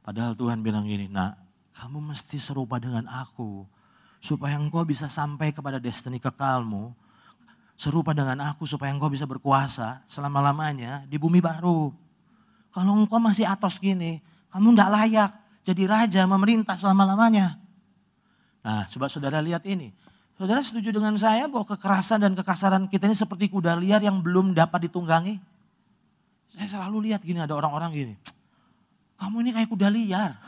S1: Padahal Tuhan bilang gini, nak kamu mesti serupa dengan aku supaya engkau bisa sampai kepada destiny kekalmu, serupa dengan aku supaya engkau bisa berkuasa selama-lamanya di bumi baru. Kalau engkau masih atos gini, kamu tidak layak jadi raja memerintah selama-lamanya. Nah, coba saudara lihat ini. Saudara setuju dengan saya bahwa kekerasan dan kekasaran kita ini seperti kuda liar yang belum dapat ditunggangi? Saya selalu lihat gini, ada orang-orang gini. Kamu ini kayak kuda liar.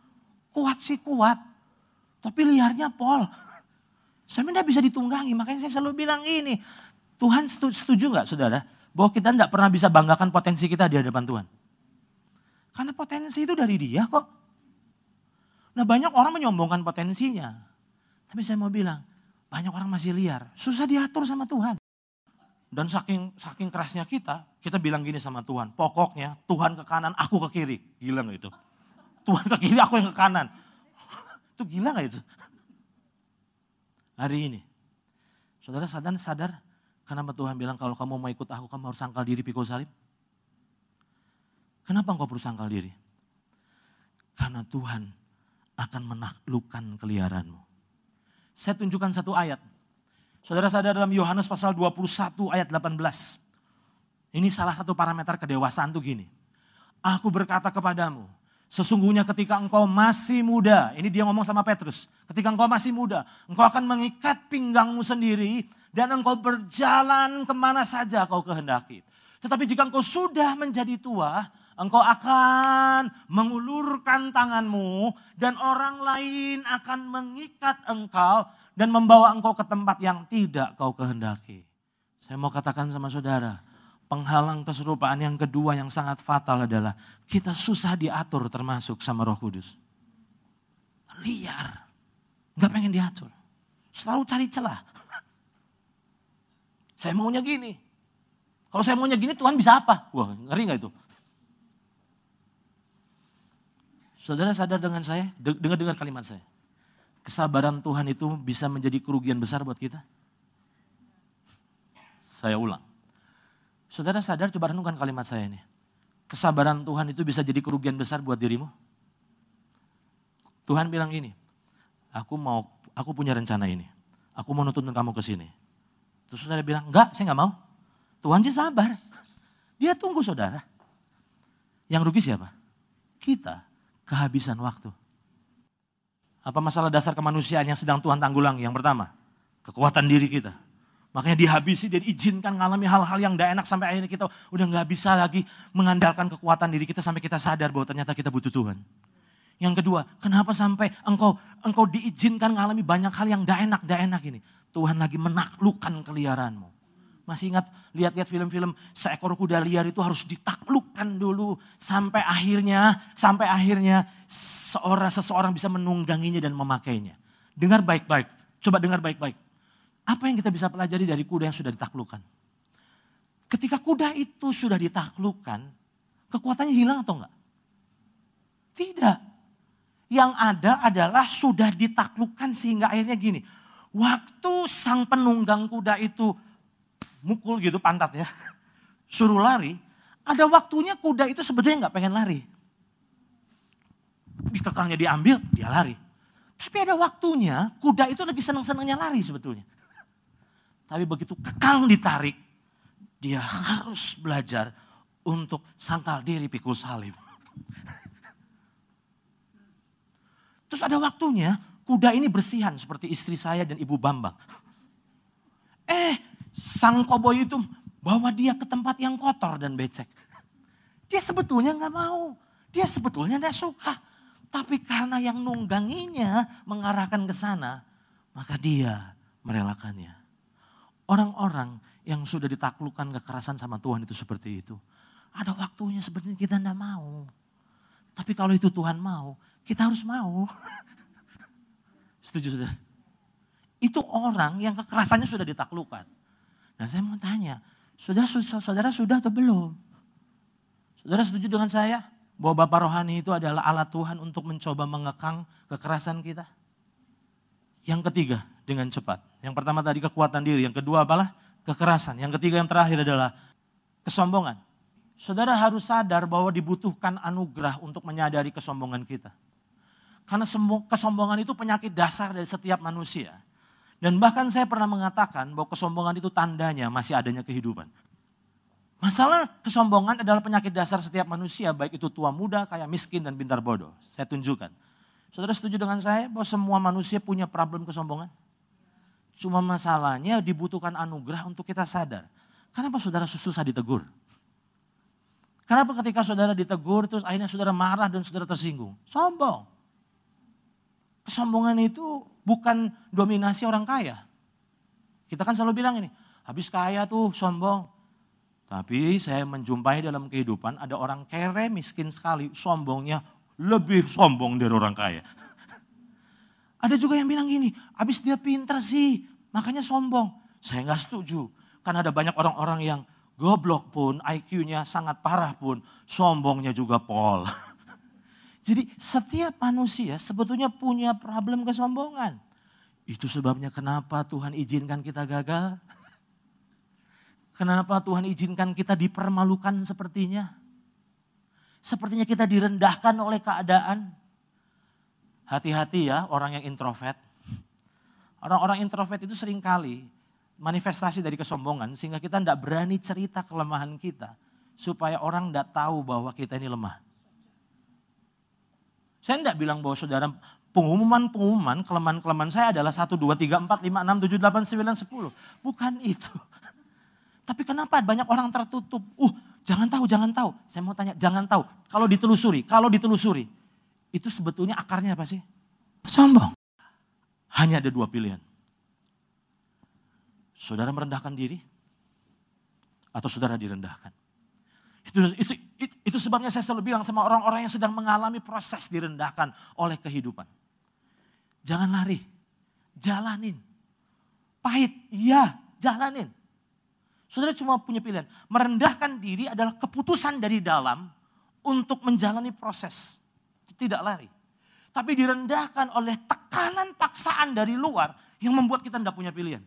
S1: Kuat sih kuat. Tapi liarnya pol. Saya tidak bisa ditunggangi, makanya saya selalu bilang ini. Tuhan setuju nggak saudara? Bahwa kita tidak pernah bisa banggakan potensi kita di hadapan Tuhan. Karena potensi itu dari dia kok. Nah banyak orang menyombongkan potensinya. Tapi saya mau bilang, banyak orang masih liar. Susah diatur sama Tuhan. Dan saking saking kerasnya kita, kita bilang gini sama Tuhan. Pokoknya Tuhan ke kanan, aku ke kiri. Gila gak itu? Tuhan ke kiri, aku yang ke kanan. Itu gila gak itu? Hari ini. Saudara sadar, sadar kenapa Tuhan bilang kalau kamu mau ikut aku kamu harus sangkal diri pikul salib? Kenapa engkau perlu sangkal diri? Karena Tuhan akan menaklukkan keliaranmu. Saya tunjukkan satu ayat. Saudara sadar dalam Yohanes pasal 21 ayat 18. Ini salah satu parameter kedewasaan tuh gini. Aku berkata kepadamu, Sesungguhnya ketika engkau masih muda, ini dia ngomong sama Petrus. Ketika engkau masih muda, engkau akan mengikat pinggangmu sendiri dan engkau berjalan ke mana saja kau kehendaki. Tetapi jika engkau sudah menjadi tua, engkau akan mengulurkan tanganmu dan orang lain akan mengikat engkau dan membawa engkau ke tempat yang tidak kau kehendaki. Saya mau katakan sama saudara, penghalang keserupaan yang kedua yang sangat fatal adalah kita susah diatur termasuk sama roh kudus. Liar. Gak pengen diatur. Selalu cari celah. Saya maunya gini. Kalau saya maunya gini Tuhan bisa apa? Wah ngeri gak itu? Saudara sadar dengan saya? Dengar-dengar kalimat saya. Kesabaran Tuhan itu bisa menjadi kerugian besar buat kita? Saya ulang. Saudara sadar coba renungkan kalimat saya ini. Kesabaran Tuhan itu bisa jadi kerugian besar buat dirimu? Tuhan bilang gini, aku mau, aku punya rencana ini. Aku mau nuntun kamu ke sini. Terus saudara bilang, enggak saya enggak mau. Tuhan sih sabar. Dia tunggu saudara. Yang rugi siapa? Kita kehabisan waktu. Apa masalah dasar kemanusiaan yang sedang Tuhan tanggulang? Yang pertama, kekuatan diri kita. Makanya dihabisi, dia diizinkan mengalami hal-hal yang tidak enak sampai akhirnya kita udah nggak bisa lagi mengandalkan kekuatan diri kita sampai kita sadar bahwa ternyata kita butuh Tuhan. Yang kedua, kenapa sampai engkau engkau diizinkan mengalami banyak hal yang tidak enak, tidak enak ini. Tuhan lagi menaklukkan keliaranmu. Masih ingat lihat-lihat film-film seekor kuda liar itu harus ditaklukkan dulu sampai akhirnya sampai akhirnya seorang seseorang bisa menungganginya dan memakainya. Dengar baik-baik. Coba dengar baik-baik. Apa yang kita bisa pelajari dari kuda yang sudah ditaklukkan? Ketika kuda itu sudah ditaklukkan, kekuatannya hilang atau enggak? Tidak. Yang ada adalah sudah ditaklukkan sehingga akhirnya gini. Waktu sang penunggang kuda itu mukul gitu pantatnya, suruh lari, ada waktunya kuda itu sebenarnya nggak pengen lari. Dikekangnya diambil, dia lari. Tapi ada waktunya kuda itu lagi senang-senangnya lari sebetulnya. Tapi begitu kekang ditarik, dia harus belajar untuk sangkal diri pikul salib. Terus ada waktunya kuda ini bersihan seperti istri saya dan ibu Bambang. Eh, sang koboi itu bawa dia ke tempat yang kotor dan becek. Dia sebetulnya nggak mau. Dia sebetulnya nggak suka. Tapi karena yang nungganginya mengarahkan ke sana, maka dia merelakannya. Orang-orang yang sudah ditaklukkan kekerasan sama Tuhan itu seperti itu. Ada waktunya seperti kita tidak mau. Tapi kalau itu Tuhan mau, kita harus mau. Setuju sudah? Itu orang yang kekerasannya sudah ditaklukkan. Nah saya mau tanya, sudah saudara sudah atau belum? Saudara setuju dengan saya bahwa Bapak Rohani itu adalah alat Tuhan untuk mencoba mengekang kekerasan kita? Yang ketiga, dengan cepat. Yang pertama tadi kekuatan diri, yang kedua apalah? Kekerasan. Yang ketiga yang terakhir adalah kesombongan. Saudara harus sadar bahwa dibutuhkan anugerah untuk menyadari kesombongan kita. Karena kesombongan itu penyakit dasar dari setiap manusia. Dan bahkan saya pernah mengatakan bahwa kesombongan itu tandanya masih adanya kehidupan. Masalah kesombongan adalah penyakit dasar setiap manusia, baik itu tua muda, kaya miskin, dan pintar bodoh. Saya tunjukkan. Saudara setuju dengan saya bahwa semua manusia punya problem kesombongan? Cuma masalahnya dibutuhkan anugerah untuk kita sadar. Kenapa saudara susah ditegur? Kenapa ketika saudara ditegur terus akhirnya saudara marah dan saudara tersinggung? Sombong. Kesombongan itu bukan dominasi orang kaya. Kita kan selalu bilang ini, habis kaya tuh sombong. Tapi saya menjumpai dalam kehidupan ada orang kere miskin sekali, sombongnya lebih sombong dari orang kaya. Ada juga yang bilang gini, habis dia pintar sih, makanya sombong. Saya nggak setuju. Karena ada banyak orang-orang yang goblok pun, IQ-nya sangat parah pun, sombongnya juga pol. Jadi setiap manusia sebetulnya punya problem kesombongan. Itu sebabnya kenapa Tuhan izinkan kita gagal. Kenapa Tuhan izinkan kita dipermalukan sepertinya. Sepertinya kita direndahkan oleh keadaan. Hati-hati ya orang yang introvert. Orang-orang introvert itu sering kali manifestasi dari kesombongan sehingga kita tidak berani cerita kelemahan kita supaya orang tidak tahu bahwa kita ini lemah. Saya tidak bilang bahwa saudara pengumuman-pengumuman kelemahan-kelemahan saya adalah 1, 2, 3, 4, 5, 6, 7, 8, 9, 10. Bukan itu. Tapi kenapa banyak orang tertutup? Uh, jangan tahu, jangan tahu. Saya mau tanya, jangan tahu. Kalau ditelusuri, kalau ditelusuri. Itu sebetulnya akarnya apa sih? Sombong. Hanya ada dua pilihan. Saudara merendahkan diri, atau saudara direndahkan. Itu, itu, itu, itu sebabnya saya selalu bilang sama orang-orang yang sedang mengalami proses direndahkan oleh kehidupan. Jangan lari, jalanin. Pahit, iya, jalanin. Saudara cuma punya pilihan. Merendahkan diri adalah keputusan dari dalam untuk menjalani proses. tidak lari. Tapi direndahkan oleh tekanan paksaan dari luar yang membuat kita tidak punya pilihan.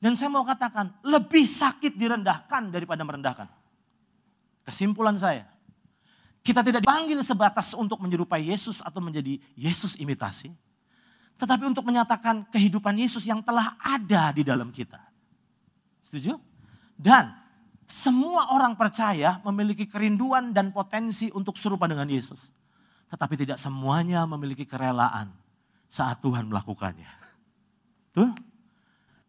S1: Dan saya mau katakan, lebih sakit direndahkan daripada merendahkan. Kesimpulan saya, kita tidak dipanggil sebatas untuk menyerupai Yesus atau menjadi Yesus imitasi. Tetapi untuk menyatakan kehidupan Yesus yang telah ada di dalam kita. Setuju? Dan semua orang percaya memiliki kerinduan dan potensi untuk serupa dengan Yesus. Tetapi tidak semuanya memiliki kerelaan saat Tuhan melakukannya. Tuh.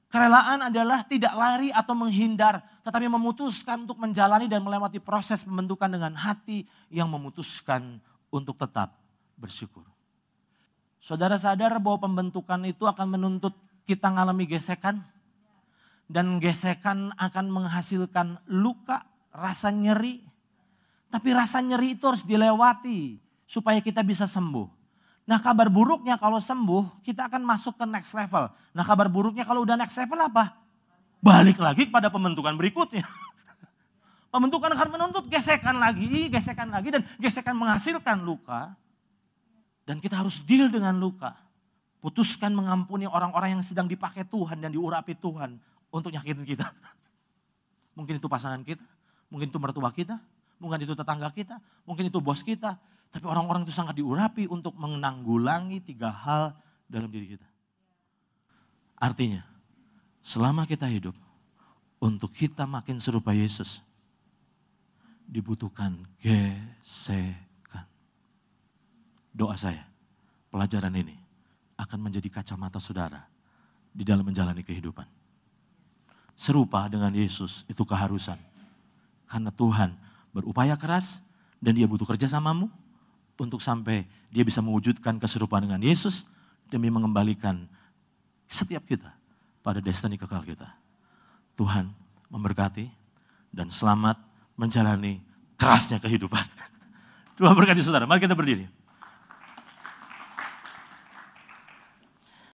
S1: Kerelaan adalah tidak lari atau menghindar, tetapi memutuskan untuk menjalani dan melewati proses pembentukan dengan hati yang memutuskan untuk tetap bersyukur. Saudara sadar bahwa pembentukan itu akan menuntut kita mengalami gesekan? Dan gesekan akan menghasilkan luka, rasa nyeri. Tapi rasa nyeri itu harus dilewati supaya kita bisa sembuh. Nah kabar buruknya kalau sembuh kita akan masuk ke next level. Nah kabar buruknya kalau udah next level apa? Balik lagi kepada pembentukan berikutnya. Pembentukan akan menuntut gesekan lagi, gesekan lagi dan gesekan menghasilkan luka. Dan kita harus deal dengan luka. Putuskan mengampuni orang-orang yang sedang dipakai Tuhan dan diurapi Tuhan untuk nyakitin kita. Mungkin itu pasangan kita, mungkin itu mertua kita, mungkin itu tetangga kita, mungkin itu bos kita, tapi orang-orang itu sangat diurapi untuk menanggulangi tiga hal dalam diri kita. Artinya, selama kita hidup, untuk kita makin serupa Yesus, dibutuhkan gesekan. Doa saya, pelajaran ini akan menjadi kacamata saudara di dalam menjalani kehidupan. Serupa dengan Yesus itu keharusan. Karena Tuhan berupaya keras dan dia butuh kerja samamu, untuk sampai dia bisa mewujudkan keserupaan dengan Yesus demi mengembalikan setiap kita pada destiny kekal kita. Tuhan memberkati dan selamat menjalani kerasnya kehidupan. Tuhan berkati saudara. Mari kita berdiri.